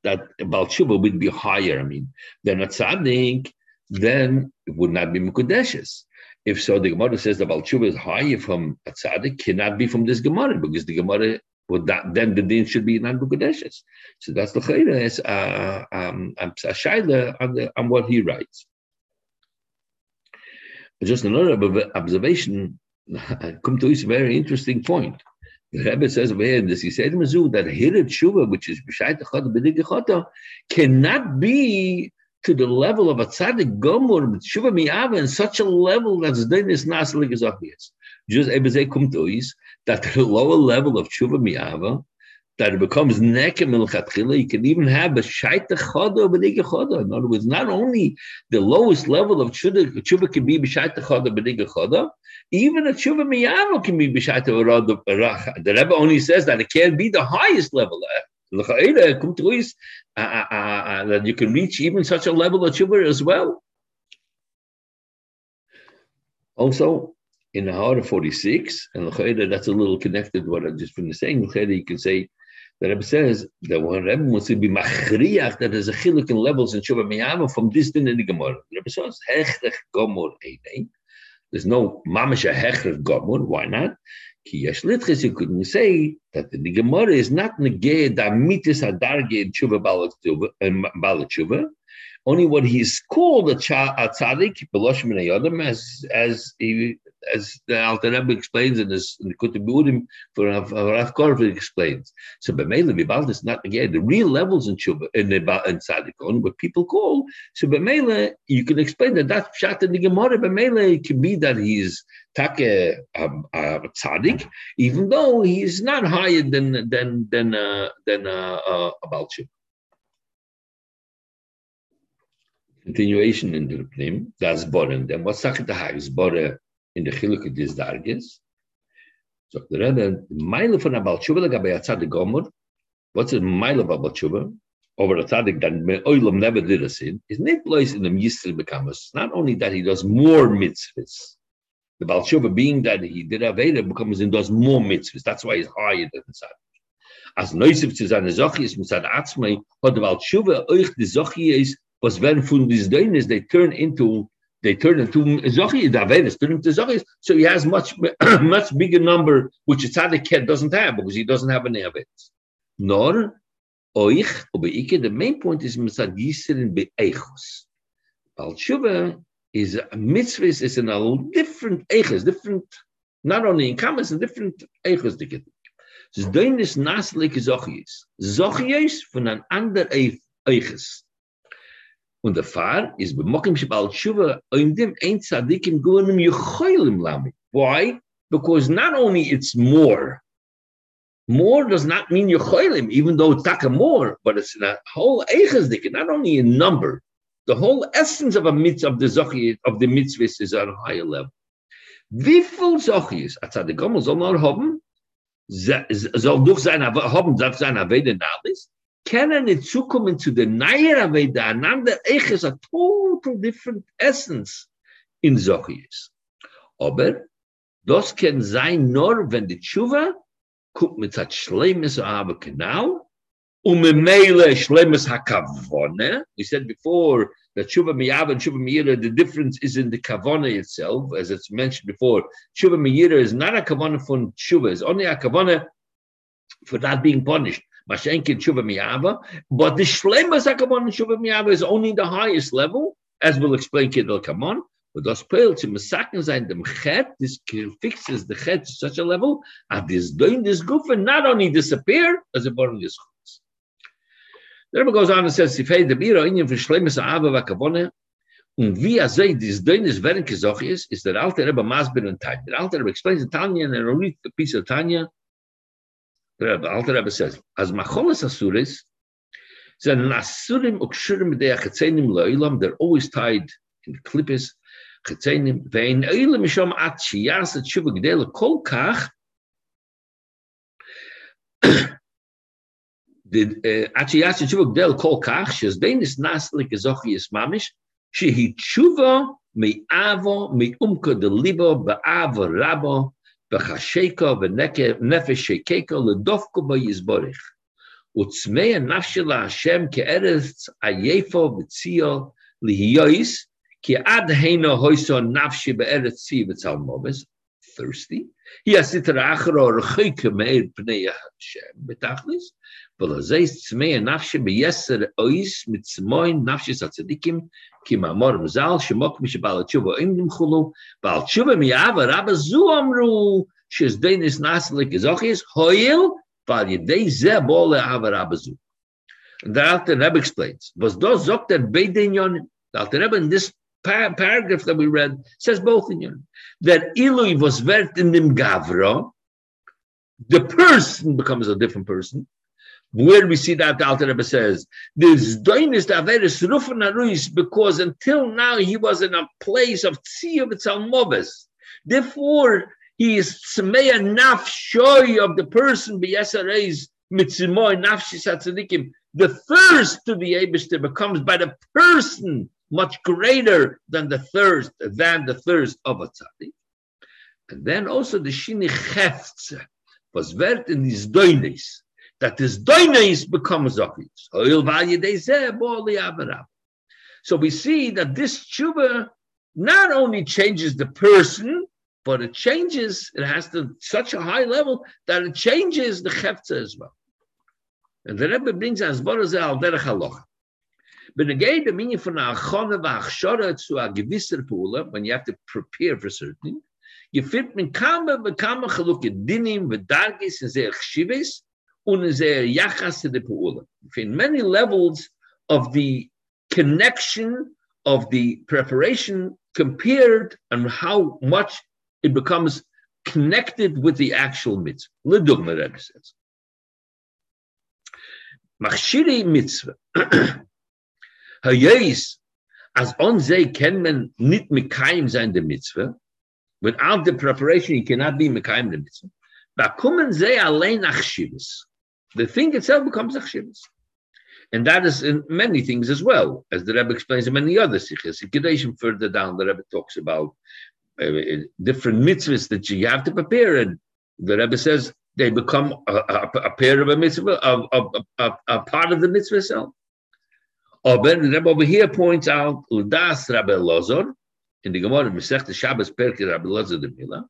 that Baal Tshuva would be higher, I mean, than a tzaddik, then it would not be Mukudeshes. If so, the Gemara says the Baal Tshuva is higher from a tzaddik, cannot be from this Gemara, because the Gemara well, that, then the din should be non Bukadeshes. So that's the is uh, um, um on, the, on what he writes. Just another observation. Come to this very interesting point. The Rebbe says over here this said Mazu that Hirit Shuva, which is B'shayt Echad cannot be to the level of a tzaddik gomor Shuva Miyava in such a level that's then is naslik is obvious. Just Ebezei Kum that the lower level of tshuva mi'ava, that it becomes nekem milchatchila, you can even have a shaita choda b'diga choda. In other words, not only the lowest level of tshuva, tshuva can be b'shaita choda b'diga choda, even a tshuva miyava can be b'shaita racha. The Rebbe only says that it can't be the highest level. Eh? Uh, uh, uh, that you can reach even such a level of tshuva as well. Also, in the heart of 46, and that's a little connected to what I've just finished saying. You can say the Rebbe says that when Rebbe wants to be machriach, that there's a chiluk in levels in Shuvah Miyama from this din in the Gemara. The Rebbe says, hechrech gomor There's no mamash hechrech gomor. Why not? Ki yesh litchis, you couldn't say that the Gemara is not negay da mitis adarge in Shuvah Balat Shuvah, only what he's called a, tzaddik, as as he as the Alter Rebbe explains in his in for Rav Korver explains. So B'meila Vibal is not again the real levels in Shuba in the in Tzaddik what people call. So B'meila you can explain that that's shot in the Gemara. B'meila it can be that he's take a tzaddik, even though he's not higher than than than uh, than uh, uh, Continuation in the Pnim, that's Boren. Then what's Sakit Hag? Boren in the chiluk these dargis. So the Rebbe, mile from a balchuva lagabe a tzaddik gomer. What's the mile of a balchuva? Over a tzaddik that oilam never did a sin is not place in the yisrael becomes not only that he does more mitzvahs. The balchuva being that he did a aveda becomes and does more mitzvahs. That's why he's higher than the tzaddik. As neusif zu seine Sache ist mit seiner Atzmei, hat der Balschuva euch die Sache was werden von diesen Dönes, they turn into they turn into Zochi Davenis, turn into Zochis. So he has much much bigger number, which a tzaddik doesn't have because he doesn't have any of it. Nor oich obeike. The main point is misad yisirin beeichos. Bal tshuva is a mitzvah is in a different eichos, different not only in kamas, in different eichos. Zdoinis naslike Zochies. Zochies von ein ander Eiches. Und der Fahr bei Mokim Shabal Tshuva in dem ein Tzadikim guanim Yechoilim Lami. Why? Because not only it's more, more does not mean Yechoilim, even though it's taka more, but it's in a whole Eiches not only in number. The whole essence of a mitzvah of the Zochi of the mitzvahs is on a higher level. Wie viel Zochies a Tzadik soll man haben? soll durch seine haben durch seine Aveda Nabis, können nicht zukommen zu der neuen Aveda, einander echt ist a total different essence in Sochies. Aber das kann sein nur, wenn die Tshuva kommt mit der Schlemmes aber genau, und mit Meile Schlemmes HaKavone, we said before, that Tshuva Miyav and Tshuva Miyira, the difference is in the Kavana itself, as it's mentioned before. Tshuva Miyira is not a Kavana from Tshuva, it's only a Kavana for not being punished. But the Shlemas HaKavana Tshuva Miyava is only the highest level, as we'll explain Kidal Kaman. But das Peil to Masaken sein dem Chet, this fixes the Chet to such a level, and this doing this goof and not only disappear, as a born this the Rebbe goes on and says, Sifei de Bira Inyan für Schlemmes Ava wa Kavone, und wie er sei, dies Dönes werden gesoch ist, ist der alte Rebbe Masber und Tanya. Der alte Rebbe explains in Tanya, and er read the piece of Tanya, Rebbe, Alter Rebbe says, as macholas asuris, then nasurim ukshurim de le'ilam, they're always tied in klippis, Chetzenim ve'in e'ilam mishom at shiyas et kol kach, eh, at shiyas et shuva kol kach, shes denis naslik ezochi is mamish, shehi tshuva me'avo me'umka de libo ba'avo rabo, בחשקו ונפש שקקו, לדופקו בו יסבורך. וצמא הנפש להשם כארץ עייפו וציו להיועס, כי עד הנו הויסו נפשי בארץ צי וצלמובס, thirsty. weil er seist zmei nafshe be yeser ois mit zmei nafshe sa tzedikim ki ma mor mzal shmok mish bal tshuva im dem khulu bal tshuva mi ave rab zu amru shiz dein is naslik is och is hoil bal yedei ze bol ave rab the the in this paragraph that we read says both in yon that ilui was vert in the person becomes a different person where we see that the Alter Rebbe says, this doinis averis rufan aruis, because until now he was in a place of tziyah v'tzalmoves. Therefore, he is tzmeya nafshoy of the person b'yesareis mitzimoy nafshis hatzadikim. The thirst to the Abishter becomes by the person much greater than the thirst than the thirst of a tzaddik. And then also the shini cheftze was vert in his doines that this doines becomes zokis. So we see that this tshuva not only changes the person, but it changes, it has to such a high level that it changes the cheftze as well. And the Rebbe brings as Borazel al derech halacha. The meaning for achona v'achshora to a gewisser pula, when you have to prepare for certain, fit min kama v'kama chaluk dinim v'dargis and ze'er chshives In many levels of the connection of the preparation compared and how much it becomes connected with the actual mitzvah. Rebbe says. Machshiri mitzvah. Hayes, as on ze can man nit mekayim sein the mitzvah. Without the preparation, you cannot be mekayim the mitzvah. But kommen ze allein achshivas. The thing itself becomes achshivas. And that is in many things as well, as the Rebbe explains in many other sikhs. In further down, the Rebbe talks about uh, different mitzvahs that you have to prepare. And the Rebbe says they become a, a, a pair of a mitzvah, a, a, part of the mitzvah itself. Aber the Rebbe over here points out Udas Rabbi Lozor in the Gemara Masech the Shabbos Perke Rabbi Lozor the Mila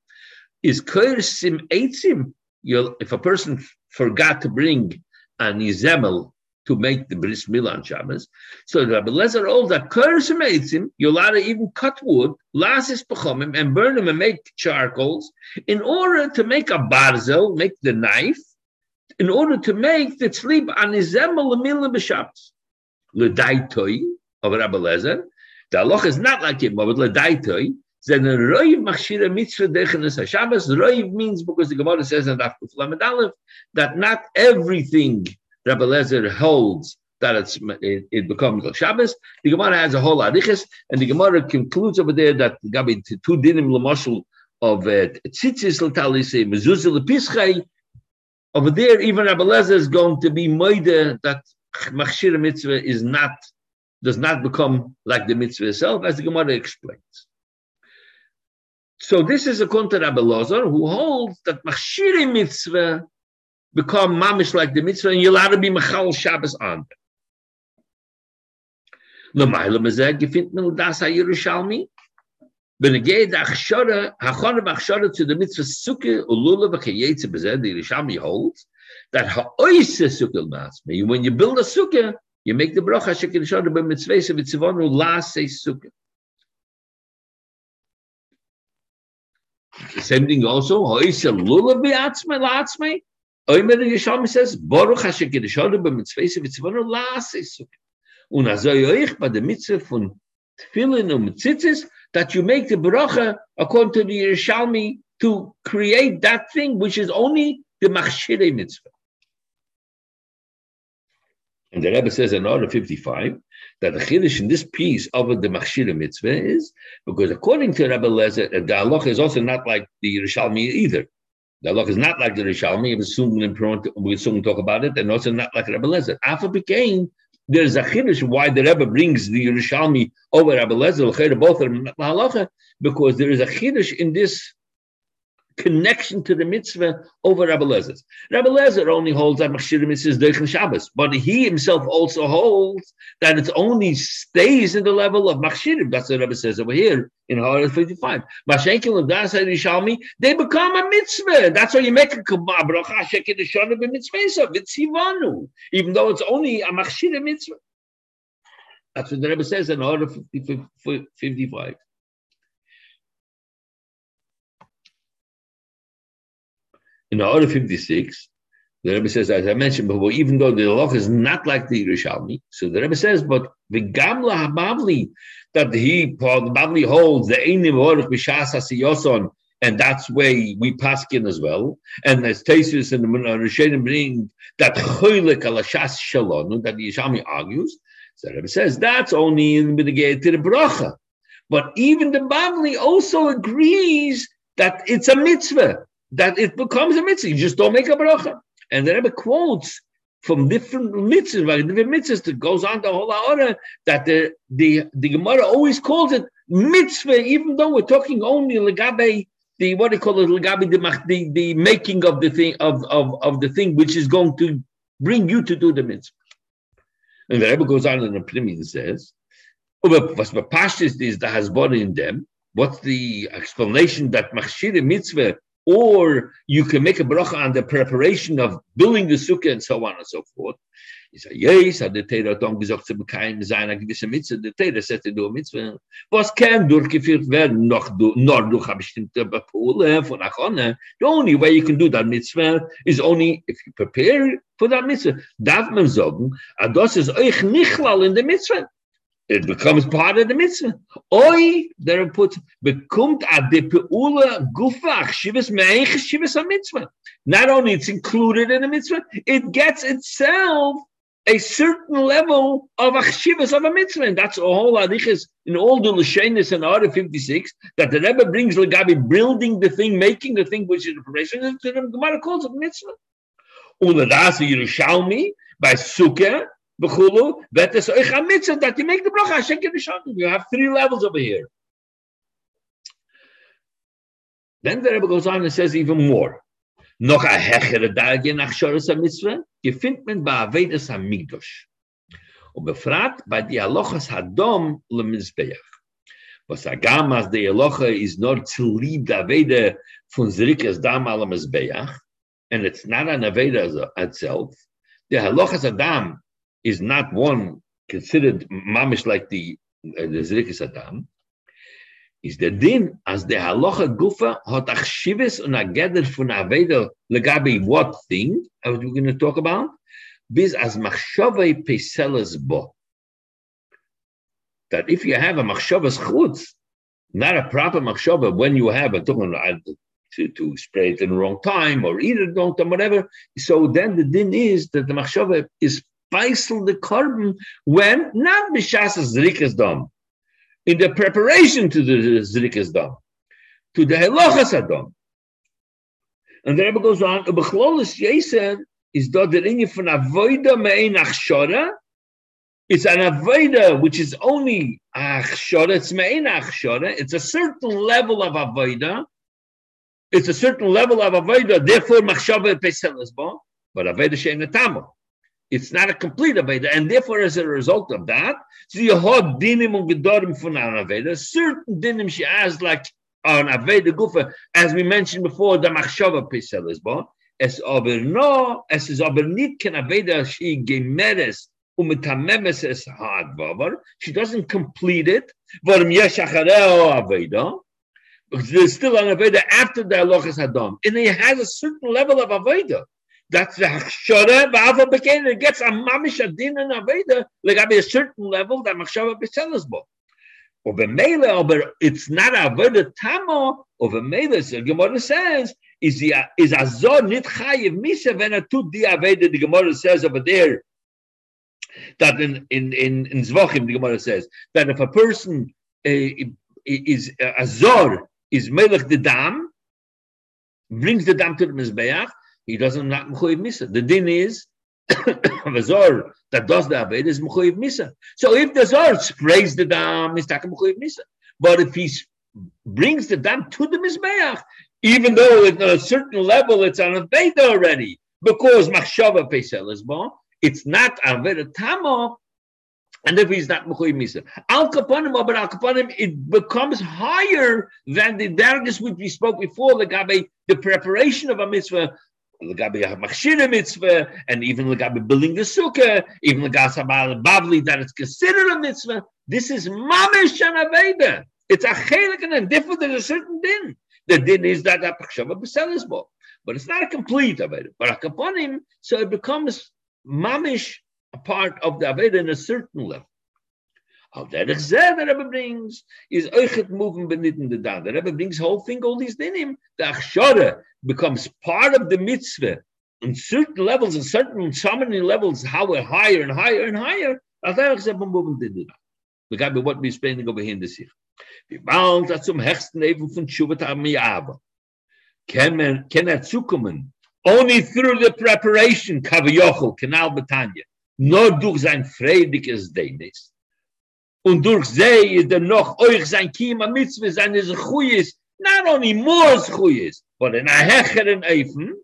is Sim Eitzim. If a person forgot to bring an izemel to make the bris milah on Shabbos, so Rabbi Lezer holds that Sim Eitzim you're allowed to even cut wood, lasis pechomim, and burn them and make charcoals in order to make a barzel, make the knife in order to make the tzlib an izemel lemil b'shabbos. L'daitoi of Rabbi Lezer, the halacha is not like him, but l'daitoi, then a roiv machshira mitzvah dechenes haShabbos. Roiv means because the Gemara says in Daf Lamed Aleph that not everything Rabbi Lezer holds that it's it, it becomes a Shabbos. The Gemara has a whole arichas, and the Gemara concludes over there that Gabi two dinim lamashal of uh, tzitzis l'talise mezuzah lepischai. Over there, even Rabbi Lezer is going to be moide that machshira mitzvah is not does not become like the mitzvah itself, as the Gemara explains. So this is a counter Rabbi Lozor who holds that machshiri mitzvah become mamish like the mitzvah and you're allowed to be machal Shabbos on. Them. Lemaile mezeh gefint mil das ha-Yerushalmi? Ben gei da achshore hachone vachshore to the mitzvah suke ulule vake yeitze bezeh the Yerushalmi holds that ha-oise suke l'masme when you build a suke you make the brocha shekin shore be mitzvah se mitzvah ulase suke The same thing also. Oimer Yerushalmi says, Baruch HaShem Kedeshadu b'mitzvah v'tzivonu la'asei sukkah. Und also euch bei der Mitzvah von Tfilin und Tzitzis, that you make the bracha according to the Yerushalmi to create that thing which is only the Machshire Mitzvah. And the Rebbe says in order 55 that the Chiddush in this piece of the Machshire Mitzvah is because according to Rabbi Lezer, uh, the Allah is also not like the Yerushalmi either. The Allah is not like the Yerushalmi. We'll soon talk about it, and also not like Rabbi Lezer. After became there's a chiddush why the Rebbe brings the Yerushalmi over Rabbi Lezer, both are halacha, because there is a chiddush in this connection to the mitzvah over Rabbi Lezer. Rabbi Lezer only holds that Machshir mitzvah is Deichen Shabbos, but he himself also holds that it only stays in the level of Machshir. That's what Rabbi says over here in Hara 55. Mashenkin of Das Rishalmi, they become a mitzvah. That's why you make a bracha shekidishonu b'mitzvah v'tzivanu, even though it's only a Machshir mitzvah. That's what the Rebbe says in Hara 55. In the order 56, the Rebbe says, as I mentioned before, even though the law is not like the Yerushalmi, so the Rebbe says, but the Gamla Habavli, that he, Paul, the Bavli holds the Einim Orach B'Shas HaSiyoson, and that's where we pass in as well. And as Tesis and the Rishonim bring that Choylek Alashas Shalom, that the Yerushalmi argues, so the Rebbe says, that's only in the the Bracha. But even the Bavli also agrees that it's a mitzvah that it becomes a mitzvah. You just don't make a bracha. And the Rebbe quotes from different mitzvahs, different mitzvahs that goes on the whole order that the the the Gemara always calls it mitzvah, even though we're talking only legabe the what you call it legabe the, the the making of the thing of, of of the thing which is going to bring you to do the mitzvah. And the Rebbe goes on in the Pnimi and says, "Was bepashtis is the body in them." What's the explanation that machshir mitzvah or you can make a bracha on the preparation of building the sukkah and so on and so forth. He said, yes, hat der Teira Tom gesagt, zu bekeim sein, eine gewisse Mitzvah, der Teira setzt du Mitzvah. Was kann durchgeführt werden, noch, nur durch eine bestimmte Bepole von Achone. The only way you can do that Mitzvah is only if you prepare for that Mitzvah. Darf man sagen, das ist euch nicht in der Mitzvah it becomes part of the mitzvah. Oi, there put bekommt a de peula gufach shivas meich shivas a mitzvah. Not only it's included in the mitzvah, it gets itself a certain level of achshivas of a mitzvah. And that's a whole adichas in all the Lashenis and Order 56 that the Rebbe brings Legabi building the thing, making the thing which is the preparation, and the Gemara calls it mitzvah. Uladasa Yerushalmi by Sukkah, b'chulu, vetes oich mitzvah that you make the bracha sheker b'shanim. You have three levels over here. Then the Rebbe goes on and says even more. Noch a hechere Dage nach Shoras HaMitzvah, gefindt man bei Avedas HaMikdosh. Und befragt bei die Alochas Hadom lemizbeach. Was agam as the Alocha is not to lead the Aveda von Zerikas Dam al Mizbeach, and it's not an Aveda itself. The Alochas Adam is not one considered mamish like the uh, the Adam. is the din as the halacha gufa hat achshivis und a geder von aveda legabi what thing are we going to talk about bis as machshava peselas bo that if you have a machshavas chutz not a proper machshava when you have a talking to, to spray it in the wrong time or eat it wrong time, whatever. So then the din is that the machshava is faisal the carbon when not b'shasas zrikas dam, in the preparation to the zrikas dam, to the halachas adam. And the Rebbe goes on, b'chlolis yesed is dot the inyan from avoida me'ein achshara, it's an avoida which is only achshara, it's me'ein achshara, it's a certain level of avoida, it's a certain level of avoida, therefore machshava pesel is but avoida shein netamo. It's not a complete Aveda, and therefore, as a result of that, have dinim and gedorim from an Aveda. Certain dinim she has, like on Aveda Gufa, as we mentioned before, the Machshava Pesel is born. Es aber no, es is aber nit ken Aveda she gemeres umetamemes es hard She doesn't complete it. Varim yesh achareo Aveda. There's still an Aveda after the Alochas Hadam. And it has a certain level of Aveda. That's the Hachshara, Va'ava Bekain, it gets a Mamish Adin and Aveda, like a certain level that Machshava Beselas Bo. Or Bemele, but it's not Aveda Tamo, or Bemele, so Gemara says, is the is Azor nit chayiv misa when a tut di aveda the Gemara says over there that in in in, in Zvachim the Gemara says that if a person uh, is uh, Azor is melech the dam brings the dam to the mizbeach he doesn't not mechuyev misa. The din is the zor that does the aved is mechuyev misa. So if the zor sprays the dam, it's taking mechuyev misa. But if he brings the dam to the mizbeach, even though at a certain level it's an aved already, because machshava pesel is born, it's not aved tamo. And if he's not mechuyev misa, al kapanim, but al kapanim, it becomes higher than the dargis which we spoke before, the gabe, the preparation of a mitzvah Legabi Machshira mitzvah, and even Legabi building the sukkah, even Legabi Bavli, that it's considered a mitzvah. This is Mamish and. It's a chelik and different than a certain din. The din is that a Pachshava B'Selisbo. But it's not a complete Aveda. But a Kaponim, so it becomes Mamish, a part of the Aveda in a certain level. How that the Rebbe brings is Eichet moving benitten the down. The Rebbe brings whole thing, all these dinim. The Achshara becomes part of the mitzvah on certain levels, on certain, so many levels, how we're higher and higher and higher. Rebbe moving the. We got what we're over here in the Sich. Wir bauen das zum Leben von Shuvat Amiyava. Can man, can er? Only through the preparation, Kavayochel, Kanal Betanya. Nur durch sein freudiges Denis. Und durch sie ist er noch euch sein Kima Mitzvah, seine Zechuyes, not only more Zechuyes, but in a hecheren Eifen,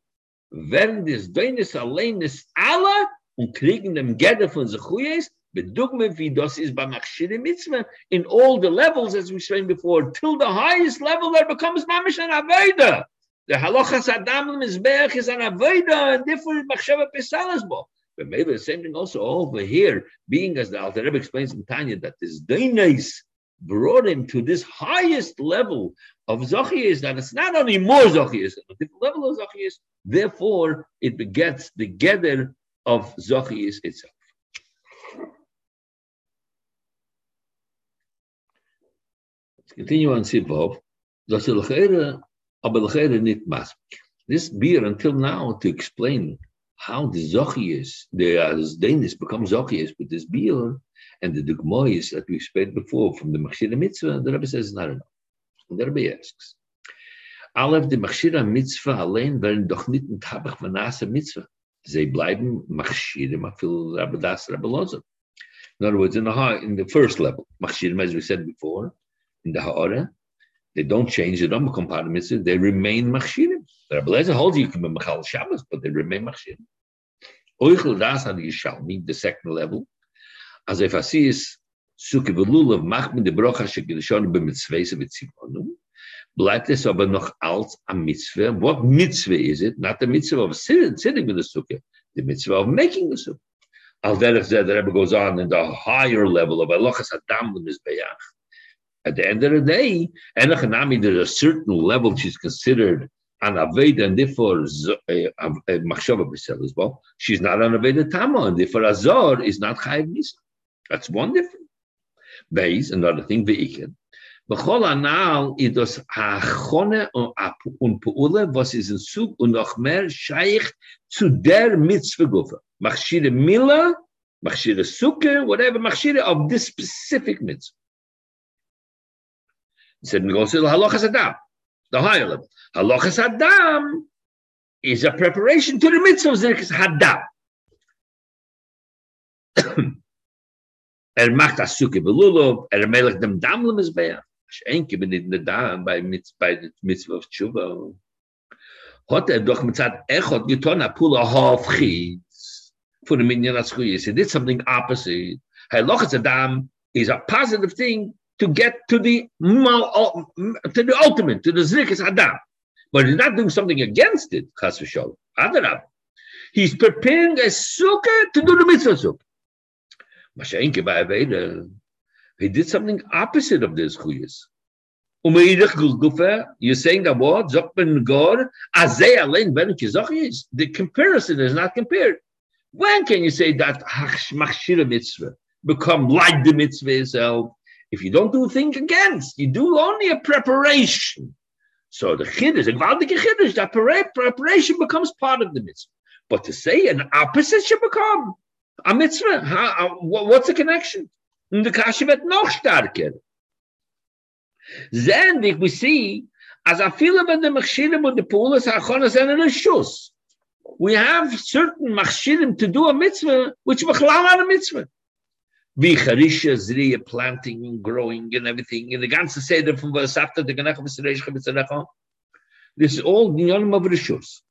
werden des Dönes allein des alle und kriegen dem Gedde von Zechuyes, bedugme wie das ist beim Achshire Mitzvah, in all the levels, as we said before, till the highest level that becomes Mamish an Aveda. The halachas Adam Mizbeach is an Aveda, and therefore Machshava Pesalas bo. But maybe the same thing also over here, being as the Alter Rebbe explains in Tanya that this Dainis brought him to this highest level of Zochias, that it's not only more Zochias, a different level of Zochias, therefore it begets the gather of Zochias itself. Let's continue on Sivov. This beer until now to explain how the Zochias, the uh, Danish become Zochias with this beer, and the Dugmois that we spoke before from the Machshira Mitzvah, the Rebbe says not enough. And the Rebbe asks, Aleph, the Machshira Mitzvah allein werden doch nicht ein Tabach von Nase Mitzvah. Sie bleiben Machshirim, afil Rebbe Das, Rebbe Lozer. In other words, in the, in the first level, Machshirim, as we said before, in the Ha'ara, they don't change the number compartments, they remain Machshirim. The Rebbe Lezer holds you can be Machal Shabbos, but they remain Machshirim. Oichel das an Yishalmi, the second level, as if Asis Suki Velulav Machmin de Brocha Shekidashon b'mitzvese v'tzivonu, bleibt es aber noch als a mitzvah. What mitzvah is it? Not the mitzvah of sitting sitting with the sukkah, the mitzvah of making the sukkah. Al derech zeh, the Rebbe goes on in the higher level of Elochas Adam with Mizbeach. At the end of the day, Enochanami, there's a certain level she's considered an Aveda, and therefore Machshava B'Sel as well. She's not an Aveda Tama, and therefore Azor is not Chayiv Nisa. That's one difference. Base, another thing, Ve'iken. Bechol anal idos achone und Peule, was ist in Zug und noch mehr zu der Mitzvah Gufa. Machshire Mila, Machshire Sukke, whatever, Machshire of this specific Mitzvah. He said, goes to Halachas Adam, the higher level. Halachas Adam is a preparation to the mitzvah of Zirkis Hadam. er macht das Sukke belulov, er melech dem Dam lemizbeach. Schenke bin in der Dam bei, bei der Mitzvah of Tshuva. Hat er doch mit Zad Echot getan, a Pula Hofchitz for the Minyan HaZchuyis. He did something opposite. Halachas Adam is a positive thing to get to the to the ultimate, to the zrikas adam. But he's not doing something against it, chas v'sholem. Adarab. He's preparing a sukkah to do the mitzvah sukkah. Ba'aveda. He did something opposite of this chuyas. You're saying that what? Zokben Gor, Azay Alein Ben The comparison is not compared. When can you say that Machshira mitzvah become like the mitzvah itself? If you don't do things against, you do only a preparation. So the chiddush, a gewaltige chiddush, that preparation becomes part of the mitzvah. But to say an opposite should become a mitzvah, uh, what's the connection? In the wird noch stärker. Then we see, as I feel about the machshirim and the pulas and the shus, we have certain machshirim to do a mitzvah, which bechlal a mitzvah. Wie Charisha, Zriya, planting and growing and everything, and the ganze Seder from was after the Ganach of Israel, this is all the Yonim of Rishus.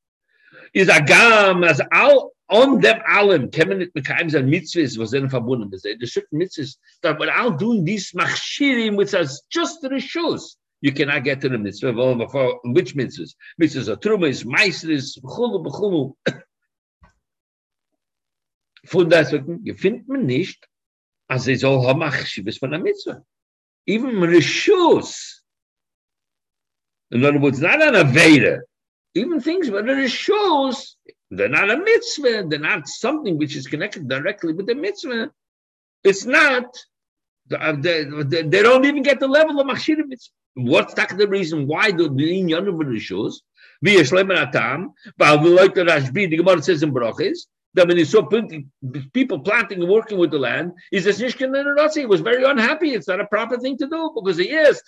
Is Agam, as all on them allen, kemen it becomes and mitzvahs was then verbunden. The certain mitzvahs that without doing these machshirim, which is just the Rishus, you cannot get to the mitzvah. Which mitzvahs? Mitzvahs are trumas, meisters, bechulu, bechulu. Von deswegen, findet man nicht, as is all hamach shivas von a mitzvah. Even rishus. In other words, not an aveda. Even things but rishus, they're not a mitzvah. They're not something which is connected directly with the mitzvah. It's not. They, uh, they, they don't even get the level of machshir mitzvah. What's that the reason why the inyan of rishus? Via shlemer atam, the Rashbi, the Gemara says in brachis, that when he saw people planting and working with the land, he says, He was very unhappy. It's not a proper thing to do because he is.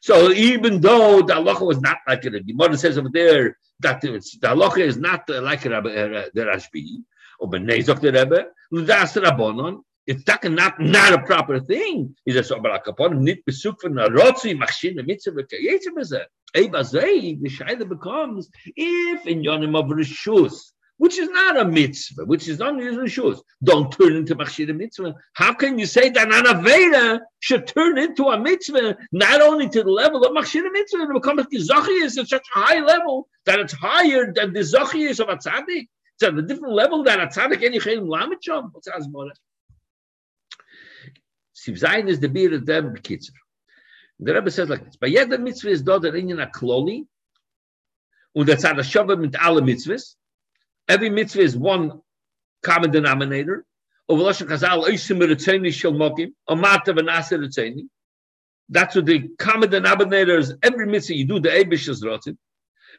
So even though the halacha was not like it, the mother says over there that the halacha is not like uh, the Rashbi, or Benezok the Rebbe, Ludas Rabbonon, it's not, not a proper thing. He says, but upon nit besuk von mitzvah kayetze beze. Ebazei, the shaila becomes if in yonim of rishus, which is not a mitzvah, which is not rishus, don't turn into machshin mitzvah. How can you say that an aveda should turn into a mitzvah, not only to the level of machshin mitzvah, it becomes is at such a high level that it's higher than the is of a tzaddik. It's at a different level than a tzaddik any chayim lamet shom. What's? Siv Zayin is the beer of them bekitzer. The Rebbe says like this, bei jeder mitzvah ist dort der Ingen Kloli, und der Tzad HaShavah mit alle mitzvahs. Every mitzvah is one common denominator. Over Lashon Chazal, oisim retzeni shel mokim, o mata v'nasa retzeni. That's what the common denominator is. Every mitzvah you do, the Eibish is rotzim.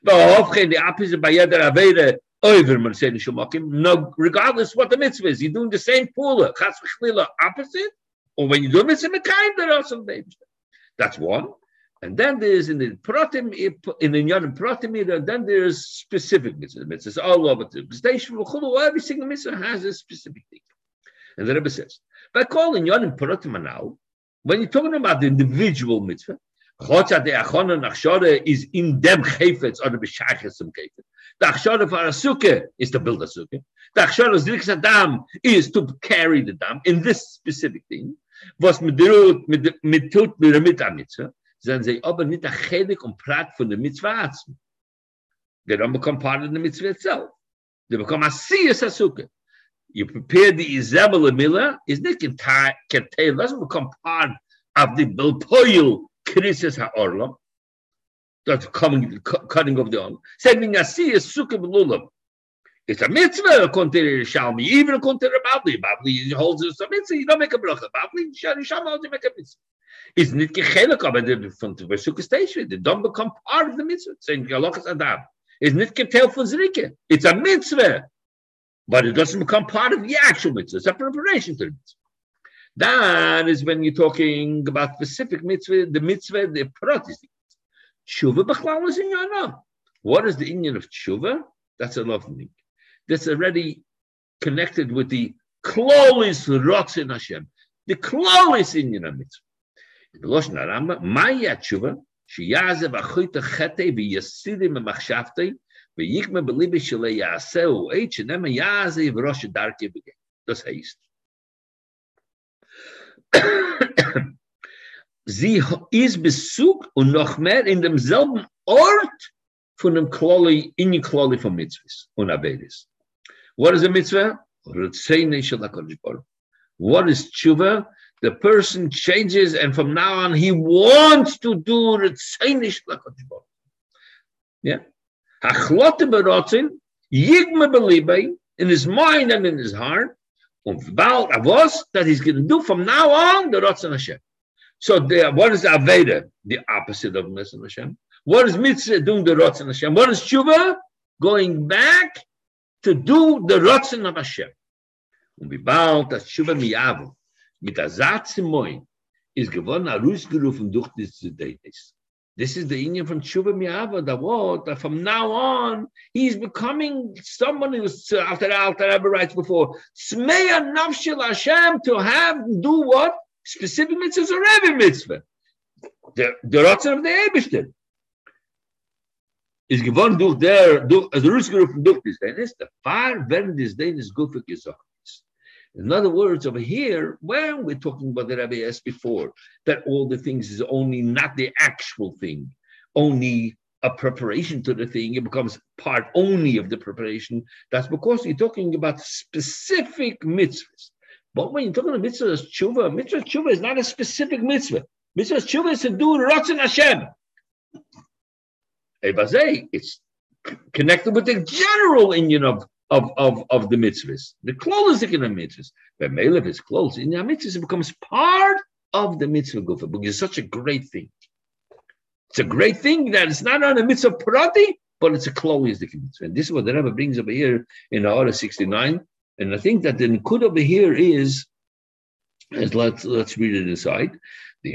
But ofchen, the opposite, by jeder Aveda, over shel mokim. No, regardless what the mitzvah is, you're doing the same pula. Chas v'chlila, opposite, or when you do mitzvah mekayim, some names. That's one. And then there's in the protim in the Yonim protim, then there's specific mitzvahs. Mitzvahs all over the station. Every single mitzvah has a specific thing. And the Rebbe says, by calling Yonim protim now, when you're talking about the individual mitzvah, Chotza de achona nachshore is in them chayfetz or the b'shayches some chayfetz. The achshore for a sukkah is to build a sukkah. The achshore of dam is to carry the dam in this specific thing. Was mit tut mit mit tut mit der mit mitzwa sind sie aber nicht der chelik und prat von der mitzwa they don't become part of the mitzvah itself they become a siyas asuke you prepare the Isabel Miller, is not contained, doesn't become part of the Bilpoil Krisis HaOrlam, that's coming, cutting of the arm. Said Nasi is Sukkah Lulam. It's a mitzvah according to Shalmi, even according to Babli. Babli holds it a mitzvah, you don't make a bracha. Babli, Shari holds you make a mitzvah. It's not gechelik, the from the Sukkah station, they don't become part of the mitzvah. Saying Galokas Adam. It's not ketel for Zrike. It's a mitzvah but it doesn't become part of the actual mitzvah. It's a preparation to the mitzvah. That is when you're talking about specific mitzvah, the mitzvah, the prat is Tshuva b'chlal is in your What is the Indian of tshuva? That's a lovely thing That's already connected with the klolis rotzin Hashem. The klolis Indian of mitzvah. The Lashon Rambam, Maya tshuva, שיעזב אחוית החטא ויסידים במחשבתי V'yikme belibe shele yaseu each and nema yaze v'rosh darke begin. Das heißt, sie ist Besuch und noch mehr in demselben Ort von dem Kloli, in die Kloli von Mitzvahs und Avedis. What is a mitzvah? What is tshuva? The person changes and from now on he wants to do Yeah. Berotzin, yigme belibay, in his mind and in his heart, bald avos, that he's going to do from now on the Rotzin Hashem. So the, what is Aveda? The opposite of Rotzin Hashem. What is Mitzvah doing the Rotzin Hashem? What is Tshuva? Going back to do the Rotzin of Hashem. Und wie bald das Tshuva miyavu, mit Azat Simoin, ist gewonnen, herausgerufen durch die Zudenis. This is the Indian from Tshuva Mi'ava, that what, that from now on, he's becoming someone who's, after Alter Rebbe writes before, Smeya Nafshil Hashem, to have, do what? Specific mitzvahs or every mitzvah. The, the Ratzon of the Eberstein. Is gewonnen durch der, durch, also Rüßgerufen durch this Denis, the far werden des Denis gufig gesagt. In other words, over here, when we're talking about the Rabbi asked before, that all the things is only not the actual thing, only a preparation to the thing, it becomes part only of the preparation. That's because you're talking about specific mitzvahs. But when you're talking about mitzvahs tshuva, mitzvah tshuva is not a specific mitzvah. Mitzvah tshuva is to do Ratzon Hashem. It's connected with the general union of of, of, of the mitzvahs. The clothes in the mitzvahs. But Melech is clothes in the mitzvahs, it becomes part of the mitzvah gufa because it's such a great thing. It's a great thing that it's not on a mitzvah prati, but it's a clothes the mitzvah. And this is what the Rebbe brings over here in the order 69. And I think that the Nikud over here is, is let's let's read it inside. Al.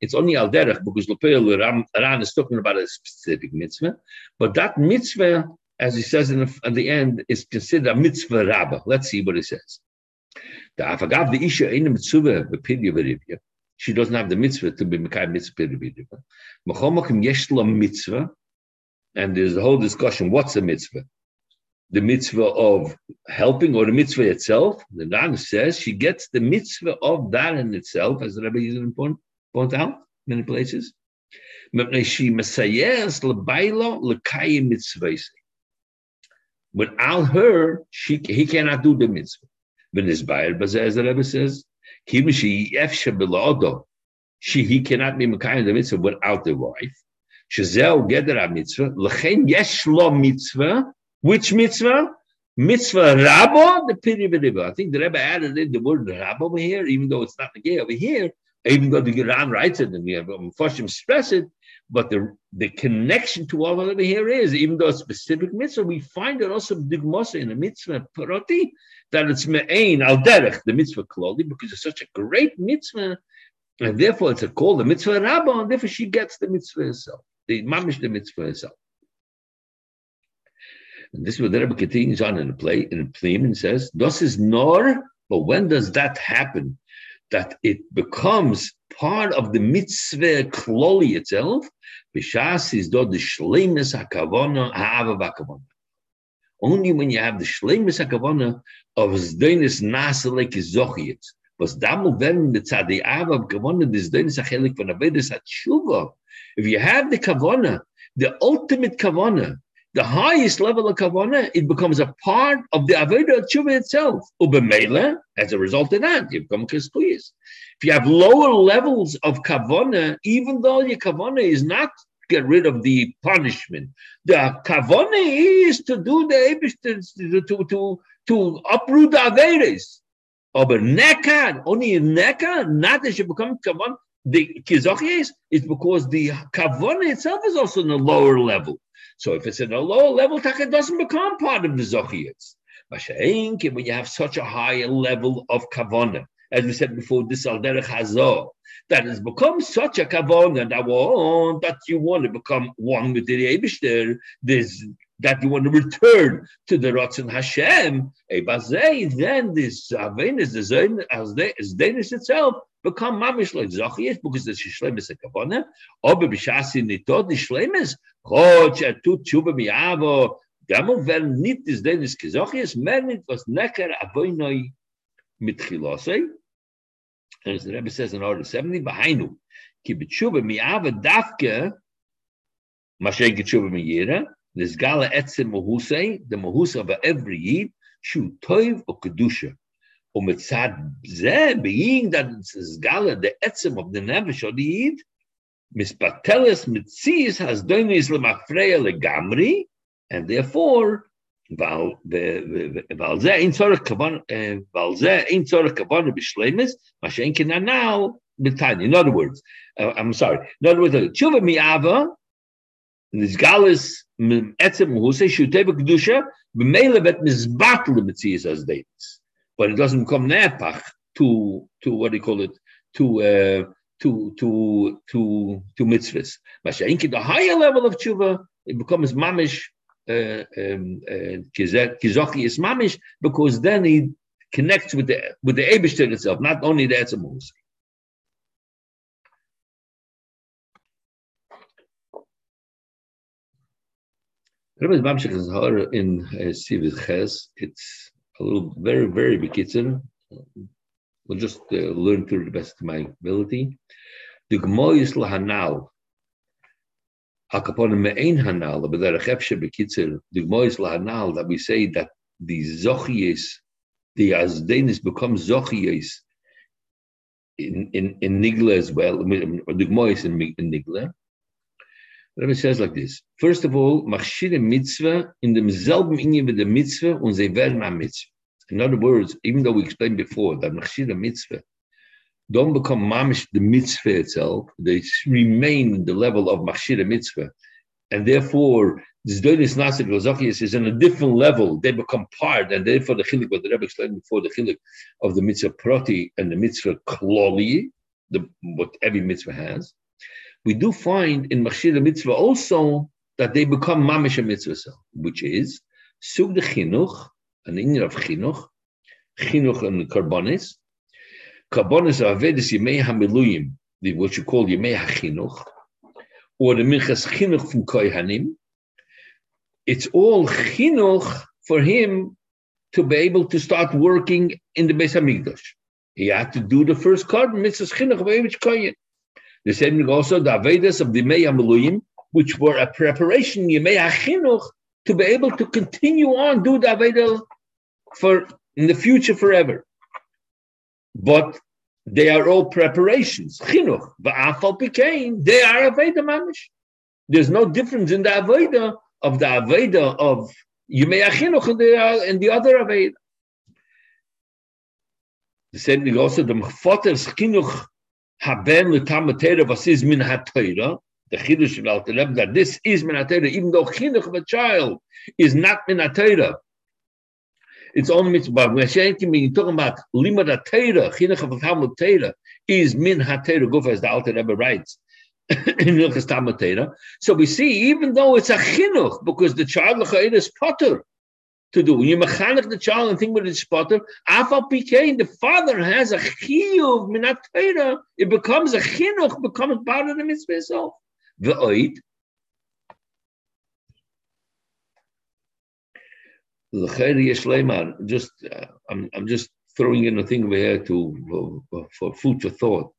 It's only al derech because Lepel Ran is talking about a specific mitzvah, but that mitzvah, as he says in the, at the end, is considered a mitzvah rabbah. Let's see what he says. The afagav the isha in the mitzvah v'rivya. She doesn't have the mitzvah to be mekayim mitzvah v'rivya. Yesh mitzvah, and there's a whole discussion. What's a mitzvah? The mitzvah of helping or the mitzvah itself. The Ran says she gets the mitzvah of that in itself, as the Rebbe uses point, point out many places. Without her, she, he cannot do the mitzvah. As the Rebbe says, she, he cannot be Mekayim the mitzvah without the wife. Shazel Gedera mitzvah. L'chein yesh mitzvah which mitzvah? Mitzvah Rabbo, the Piri I think the Rebbe added in the word Rabbo over here, even though it's not the gay over here, even though the Quran writes it and we have Mephoshim express it, but the, the connection to all over here is, even though it's specific mitzvah, we find it also digmosa in the mitzvah paroti, that it's me'ain al derech, the mitzvah kloli, because it's such a great mitzvah, and therefore it's a call, the mitzvah rabba, and therefore she gets the mitzvah herself, the mamish the mitzvah herself. And this is what the Rebbe continues on in the play in the plea and says, "Das is nor." But when does that happen? That it becomes part of the mitzvah kloli itself. Is the. Only when you have the shleimus hakavona of zdenis nasalek zochiyet. Was damal wenn the tzadi ava kavona the achelik von avedis hatshuva. If you have the kavona, the ultimate kavona, the highest level of kavanah, it becomes a part of the avodah tshuva itself. Ubemela, as a result of that, you become kiskuyas. If you have lower levels of kavanah, even though your kavanah is not get rid of the punishment, the kavanah is to do the to to to, to uproot the avedas. Aber oh, neka, only in not that you become kavanah. The kizachis is because the kavanah itself is also in a lower level. So if it's in a lower level, it doesn't become part of the Zochiyats. When you have such a high level of kavanah, as we said before, this alderech hazor, that has become such a kavanah that, that you want to become one with the Eibishter, this that you want to return to the Ratzon Hashem, then this Avenis, the Zayn, as Danish itself, become mamish like Zachiyas because the Shlemis a Kavana, or Bishasi Nitot, the Shlemis, Chod, Shatut, Chuba Miavo, Gamel werden nicht des Danish Kizachiyas, mehr nicht was Necker Avoinoi mit Chilosei. And as the Rebbe says in Order 70, Bahainu, Ki B'tshuba Miava Dafke, Mashen Kitshuba Miyira, this gala etzem mohusei, the mohusa of every yid, shu toiv or kedusha. Umetzad zeh, being that it's gala the etzem of the nevesh of the yid, mispateles mitzias has doinis lemafreya legamri, and therefore, ועל זה אין צורך כוון, ועל זה אין צורך כוון בשלמס, מה שאין כן הנ"ל בתניא. In other words, uh, I'm sorry, in other words, תשובה מאבה, Nizgalis etzem husay shuteva kedusha b'meila bet mizbatel mitzias as dates, but it doesn't come nepach to to what do you call it to uh, to to to to mitzvahs. Masha'inki the higher level of tshuva it becomes mamish kizoki is uh, mamish um, uh, because then he connects with the with the Eibishter itself, not only the etzem. Rebbe's Mamshech is in Sivis Ches. It's a little very, very bekitzer. We'll just uh, learn through the best of my ability. The Gmois Lahanal. Akaponim Me'ein Hanal, but there Chefshe bekitzer. The Gmois Lahanal that we say that the Zochies, the Azdenis become Zochies in, in, in Nigla as well. The Gmois in, in Nigla. Rebbe says like this. First of all, machshire mitzvah in the selben inyan with the mitzvah und sie werden a mitzvah. In other words, even though we explained before that machshire mitzvah don't become mamish the mitzvah itself, they remain the level of machshire mitzvah, and therefore this doinis nasik lozachias is on a different level. They become part, and therefore the chilik what the Rebbe explained before the chilik of the mitzvah proti and the mitzvah kloli, the what every mitzvah has we do find in Machshir Mitzvah also that they become Mamish Mitzvah, which is Sug de Chinuch, an Indian of Chinuch, Chinuch and Karbonis, Karbonis are Avedis Yemei HaMiluyim, what you call Yemei HaChinuch, or the Minchas Chinuch from Kohanim. It's all Chinuch for him to be able to start working in the Beis HaMikdash. He had to do the first card, Mitzvah Chinuch, which Kohen. The same thing also the Avedas of the Mei Amaluyim, which were a preparation Yemei Achinuch to be able to continue on do the Aveda for in the future forever. But they are all preparations. Chinuch, Va'afal became they are Aveda Mamish. There's no difference in the Aveda of the Aveda of Yemei Achinuch and the, and the other Aveda. The same thing also the Mechfoter's Chinuch haben l'tamatera was is min hatayra. The chiddush of Alter that this is min hatayra, even though chinuch of a child is not min hatayra. It's only mitzvah. When you're talking about limud hatayra, chinuch of Talmud Torah is min hatayra. Go as the Alter Rebbe writes. So we see, even though it's a chinuch, because the child is potter, to do. When you mechanic the child and think about his spotter, afal pikein, the father has a chiyuv minat it becomes a chinuch, becomes part of the mitzvah itself. The Ve'oid, just uh, I'm, I'm just throwing in a thing over here to for, for food for thought.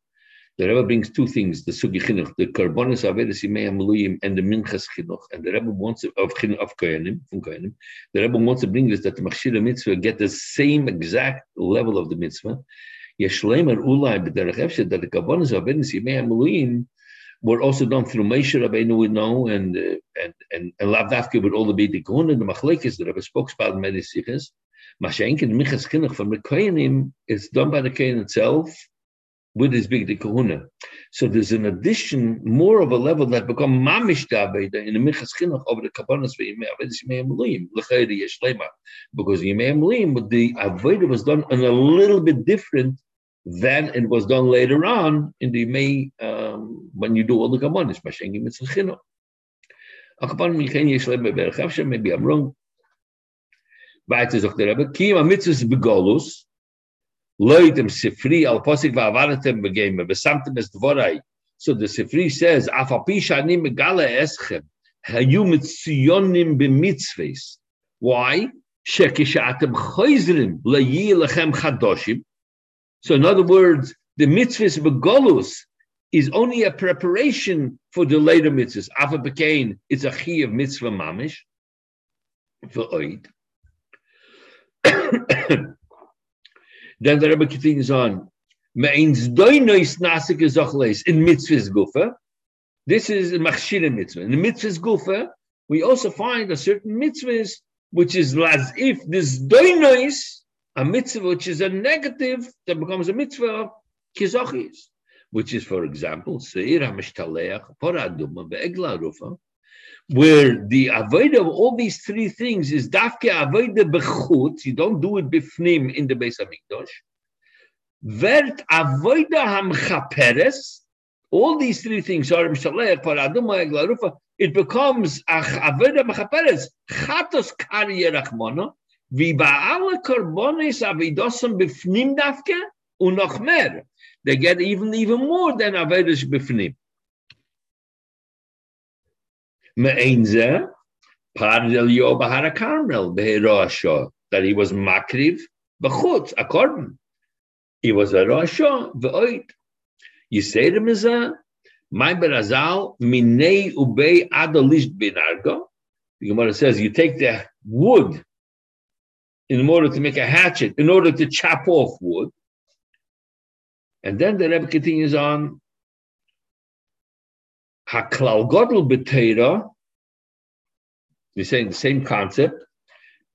The Rebbe brings two things: the sugi chinuch, the karbonis averis imei and the minchas chinuch. And the Rebbe wants to, of chinuch of koyanim from koyanim. The Rebbe wants to bring this that the machshir mitzvah get the same exact level of the mitzvah. Yeshleimer ulai b'derech efshet that the karbonis averis imei were also done through Moshe Rabbeinu we know and and and and Lavdafke with all the big Kohun and the Machlekes the Rebbe spoke about many sikhs. Mashenkin Michas Chinuch from the is done by the Kohen itself with his big kahuna. So there's an addition, more of a level that become mamish dabeda in the michas chinuch over the yeshlema because yimei but the aveda was done in a little bit different than it was done later on in the May um, when you do all the kabbanas mashengim mitzvah be'erchav maybe I'm wrong. Weiter sagt der Rebbe, ma mitzvahs begolus, Sifri al Posik es Dvorai. So the Sifri says, Afapisha Ani Megala Eschem, Hayu Mitziyonim B'mitzvahs. Why? Shekishatem Choizrim Lechem Chadoshim. So in other words, the mitzvahs begolus is only a preparation for the later mitzvahs. Afa Bekain, it's a chi of mitzvah mamish for. Then the Rebbe continues on. Nasik in mitzvahs gufa. This is machshira mitzvah. In the mitzvahs gufa, we also find a certain mitzvahs which is as if this doinois, a mitzvah which is a negative, that becomes a mitzvah of kizochis, which is, for example, seir hamishtalech, poraduma, be'egla rufa, where the avoid of all these three things is dafke avoid bechut, you don't do it bifnim in the base of Mikdosh. Vert avoid hamchaperes, all these three things are it becomes avoid hamchaperes, chatos kari yerachmono, v'ba'al korbonis avidosam bifnim dafke, unochmer. They get even even more than avodah bifnim. That he was Makriv, Bechutz, according. He was a Rosho, Ve'oit. You say to Miza, my berazal minei ubei adolish binargo. The Gemara says you take the wood in order to make a hatchet, in order to chop off wood. And then the Rebbe continues on, Haklal Godel B'Teira, we're saying the same concept,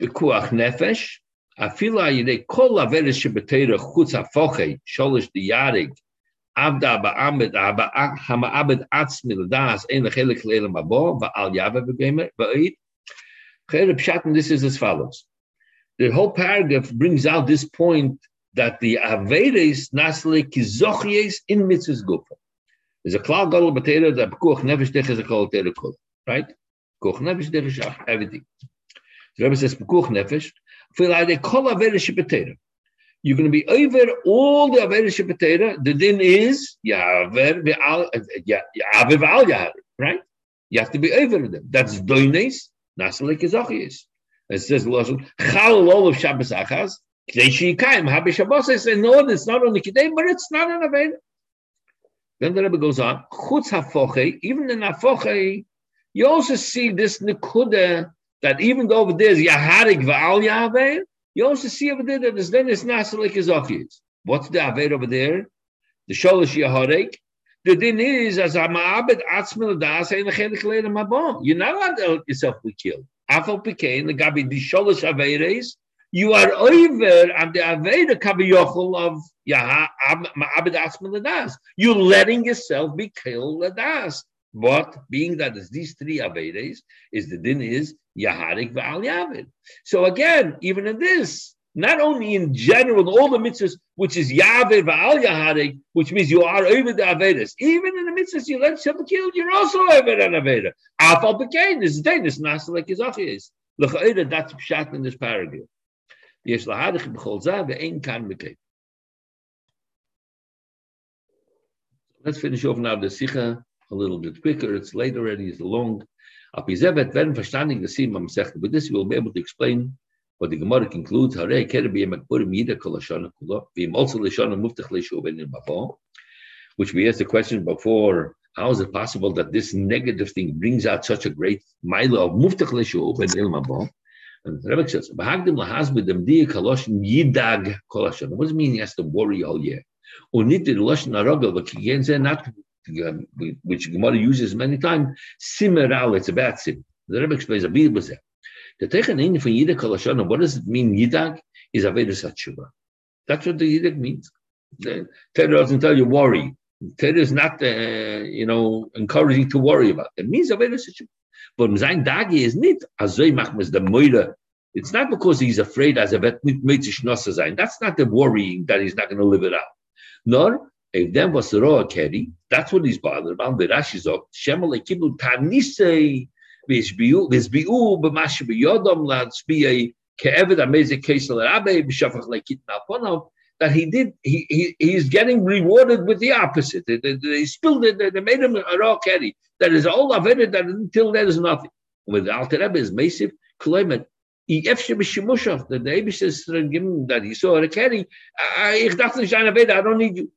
B'Kuach Nefesh, Afila Yidei Kol Averes Sheb'Teira Chutz HaFochei, Sholish Diyarig, Avda Ba'amed, Hama'abed Atzmi L'das, Ein Lechelik Le'elam Abo, Va'al Yave B'Gemer, Ba'id. Chere Pshat, this is as follows. The whole paragraph brings out this point that the Averes Nasle Kizochies in Mitzvahs Gufa. There's a klal gadol b'teira that pekuach nefesh dech is a kol teira kol. Right? Pekuach nefesh dech is everything. The Rebbe says pekuach nefesh. Feel like they kol averish b'teira. You're going to be over all the averish b'teira. The din is yaver v'al yaver v'al yaver. Right? You have to be over them. That's doines. Nasalik is. It says lashon chal all of Shabbos achas. K'dei sheikayim habishabos. I say no, it's not only k'dei, but it's not an averish. Then the Rebbe goes on, Chutz even in hafoche, you also see this nekuda that even though over there is Yaharik Va'al Yahweh, you also see over there that there's then it's Nasalik Izachis. What's the Aved over there? The Sholish Yaharik. The din is as a Ma'abed Atzmil Das and Chelik Leila Mabon. You're not allowed to let yourself be killed. Afal Pikain, the Gabi, the Sholish Averes, you are over and the Aveda Kabiyochel of Ma'abed Asman You're letting yourself be killed Ladas. But being that it's these three Avedes, is the din is Yaharik V'al Yavid. So again, even in this, not only in general, all the mitzvahs, which is Yavid V'al Yaharik, which means you are over the Avedas, even in the mitzvahs you let yourself be killed, you're also over an Aveda. Afal Bekain is then, it's not like his is. That's pshat in this paragraph. יש להדך בכל זה ואין כאן מקיים. Let's finish off now the Sikha a little bit quicker. It's late already, it's long. Ab Izevet werden verstanden gesehen am Sech, but this will be able to explain what the Gemara concludes. Hare kere bi yemek purim yida kol hashana kula, v'im also l'shana muftach l'shu ben in bavo. which we asked the question before, how is it possible that this negative thing brings out such a great mile of muftach l'shu ben ilma And the Rebbe says, "Bahagdim lahaz dem diya kaloshin yidag kolashon." What does it mean he has to worry all year? Unit the lashon arogel, again, not which Gemara uses many times. Simeral, it's a bad sim. The Rebbe explains a bit was there. The techen in from yidag kolashon. What does it mean? Yidag is avedus hatshuva. That's what the yidag means. The Torah doesn't tell you worry. Torah is not, uh, you know, encouraging to worry about. It means a very situation. But sein Dagi is not azoi machmas the moira. It's not because he's afraid as er a vet sein. That's not the worrying that he's not going to live it out. Nor if them was the raw carry, that's what he's bothered about. The Rashi zog shemale kibul tanisei v'isbiu v'isbiu b'mash b'yodom latzbiyei ke'eved amazing case l'rabe b'shafach lekit nalponav that he did, he, he he's getting rewarded with the opposite. They, they, they spilled it, they made him a raw carry. That is all it, that until there is nothing. With Alter Rebbe is massive, Kloimet, that the Abish says given that he saw a an I don't need you.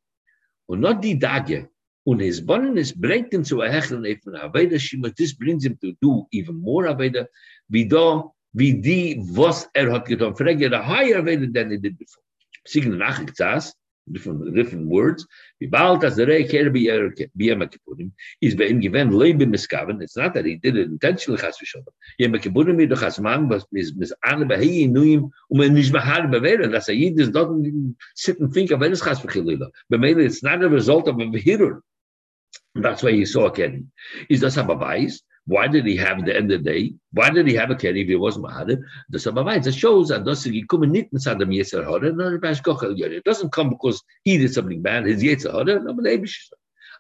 Und not die Dage. Und his bonus bringt him zu a hecheln even Aveda, Shima, this brings him to do even more Aveda, wie da, wie die, was er hat getan. Frage, a higher Aveda than he did before. sign nach gtsas different different words. Bi bald as der ker bi er bi am kibunim is be in given lay bi miskaven it's not that he did it intentionally has shot yem kibunim mit doch as man was mis mis an be hi nuim um en nich behal be werden dass er jedes dort sit and think of wenn es has vergilila be mele it's not a result of a hero that's why you saw again is das aber weiß? Why did he have the end of the day? Why did he have a keri if he wasn't mahadr? The it shows that doesn't he come nit inside the Yetzer Hara, no It doesn't come because he did something bad. His Yetzer Hara, no, but Eibish.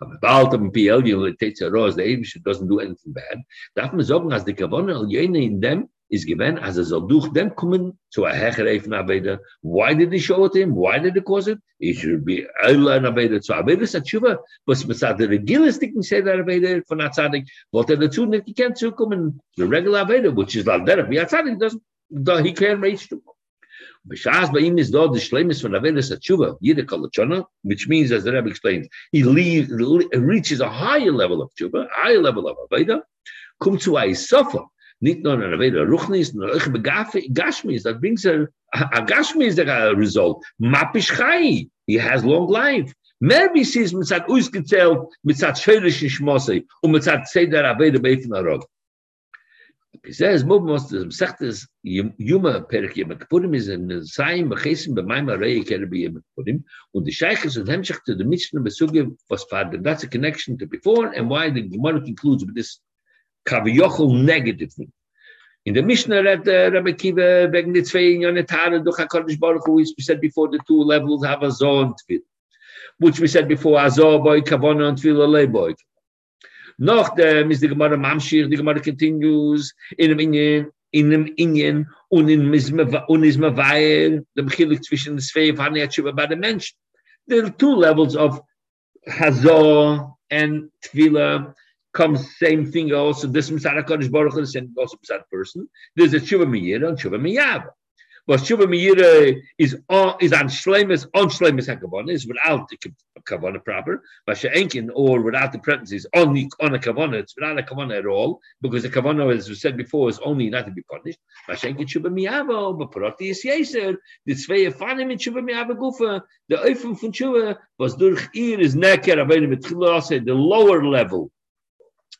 Aber bald am PL, you take the rose the Eibish doesn't do anything bad. Darf man sagen, as the Kavanah in them is given as a soll durch dem kommen zu a hecher even Aveda. Why did he show it him? Why did he cause it? He should be and Aveda zu Aveda Satshuva, was besat der regilistic say that Aveda von Atzadik, wollte er dazu nicht gekannt zu kommen, the regular Aveda, which is like that, wie Atzadik doesn't, he can't reach to. B'shas ba'im is dort the shlemis von Aveda Satshuva, jede kolachona, which means, as the Rebbe explains, he leaves, reaches a higher level of tshuva, a higher level of Aveda, come to a suffer, nicht nur in Aveda Ruchnis, nur euch Gashmis, that brings a, a Gashmis the result. Mapish Chai, he has long life. Mehr wie sie es mit seinem ausgezählt, mit seinem schwedischen Schmosse und mit seinem Zeder Aveda Beifen Arog. He says, Mubmos, the Sechtes, Yuma Perek Yom Kippurim is in Zayim, Bechesim, B'mayim Arei, Kerbi Yom Kippurim, und the Sheiches and Hemshech to the Mishnah Besuge was father. That's a connection to before and why the Gemara concludes with this kaviyochel negative thing. In the Mishnah read uh, Rabbi Kiva wegen the zwei Yonetare durch HaKadosh Baruch Hu, we said before the two levels have a Zoh and which we said before, Azor boy, Kavona and Tvil, Alei boy. Noch dem is the Gemara Mamshir, the Gemara continues in dem Inyan, in dem Inyan und in Mizmavair, the Mechilik zwischen the Svei of Hani Atshuva by the Mensch. There are two levels of Hazor and Tvila, comes same thing also. This Misad HaKadosh Baruch Hu, the same also Misad person. There's a Tshuva Miyira and Tshuva Miyava. But Tshuva Miyira uh, is on is on Shlemus, on Shlemus HaKavana, is without the Kavana proper. But She'enkin, or without the parentheses, on, the, on a Kavana, it's without a Kavana at all, because the Kavana, as we said before, is only not to be punished. But She'enkin Tshuva Miyava, oh, but Parati is Yeser, the Tzvei Afanim in Tshuva Miyava Gufa, the Eifim von Tshuva, was durch ihr is Neker, the lower level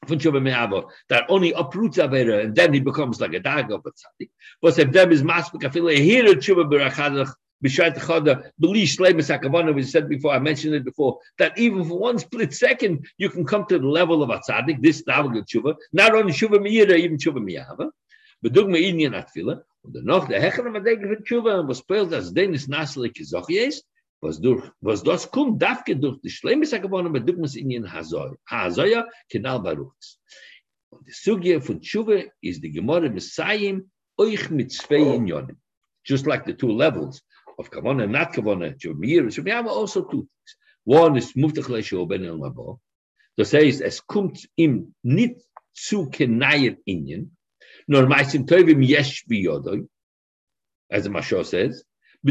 that only uproots Avera, and then he becomes like a dag of a tzaddik. But if them is maspik afile, here Tshuva Berachadach, B'shayt Chada, B'li Shleimus HaKavana, we said before, I mentioned it before, that even for one split second, you can come to the level of a tzaddik, this Davag Tshuva, not only Tshuva Me'ira, even Tshuva Me'ava, but Dug Me'inyan Atfila, und noch der Hecher der Tshuva, and was spelt as Denis Naslik Zochies, was durch was das kommt darf durch. Die schlimme sage wollen mit dukmas in in hazoy hazoy kenal baruchs. Und die sugie von chuve is die gemore messiahim euch mit zwei in jonen just like the two levels of kavona not kavona to mir so we have also two things. One is muftach sho ben el mabo das heißt es kommt im nit zu kenayer inen nur meistens tövim yesh bi yodoy as the mashos says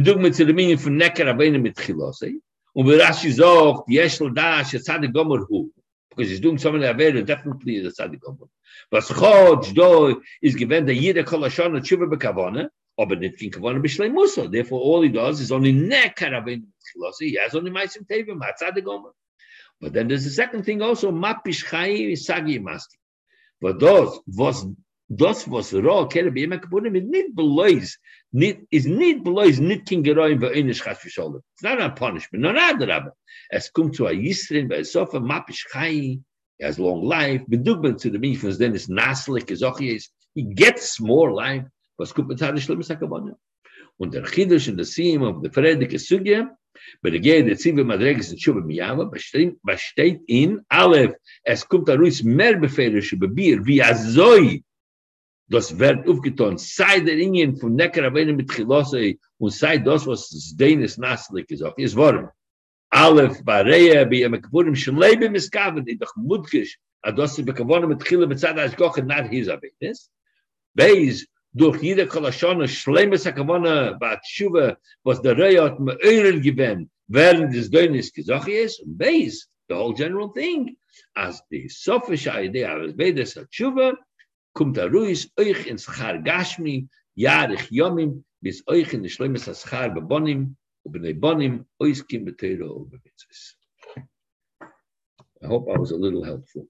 zu dem von necker aber mit chilose Und wie Rashi sagt, Yeshel da, Shetzadik Gomer Hu. Because he's doing something that very definitely is a Tzadik Gomer. Was Chodj do is given the Yida Kol Hashon Tshuva Bekavona, aber nicht in Kavona B'Shlei Musa. Therefore, all he does is only Nekar Avin He has only Maisim Tevim, Tzadik Gomer. But then there's a second thing also, Mapish Chai Sagi Masti. But those, was das was ro be yemek bunem mit nit belois nit is nit belois nit kin geroin ve in schas fisol it's not a punishment no other aber. Es kommt zu a yisrin bei so mapish chai has long life. Bedugben to the mifens then is naslik is auch is he gets more life was kommt mit tade schlimmes akabonne und der khidish in the sim of the fredike sugya but again the sim madreges in shuba miyava besteht besteht in alef es kommt a ruis mer befehlish be bir wie azoi das wird aufgetan, sei der Ingen von Necker Avene mit Chilose und sei das, was das Deines Naslik ist, auch ist warm. Alef, Bareya, bei Yom Kippurim, schon lebe miskaven, die doch mutkisch, a das sie bekavonen mit Chile, mit Zad Ashkoch, not his Avenes. Beis, durch jede Kolashona, schlemes Akavona, bat Shuva, was der Reya hat me Euren gewinnt, während des Deines gesagt ist, und Beis, the whole general thing, as the sophische Idee, as Beis hat Shuva, euch ins Gashmi, jahrich Yomim, bis euch in bei Bonim, beteiro, I hope I was a little helpful.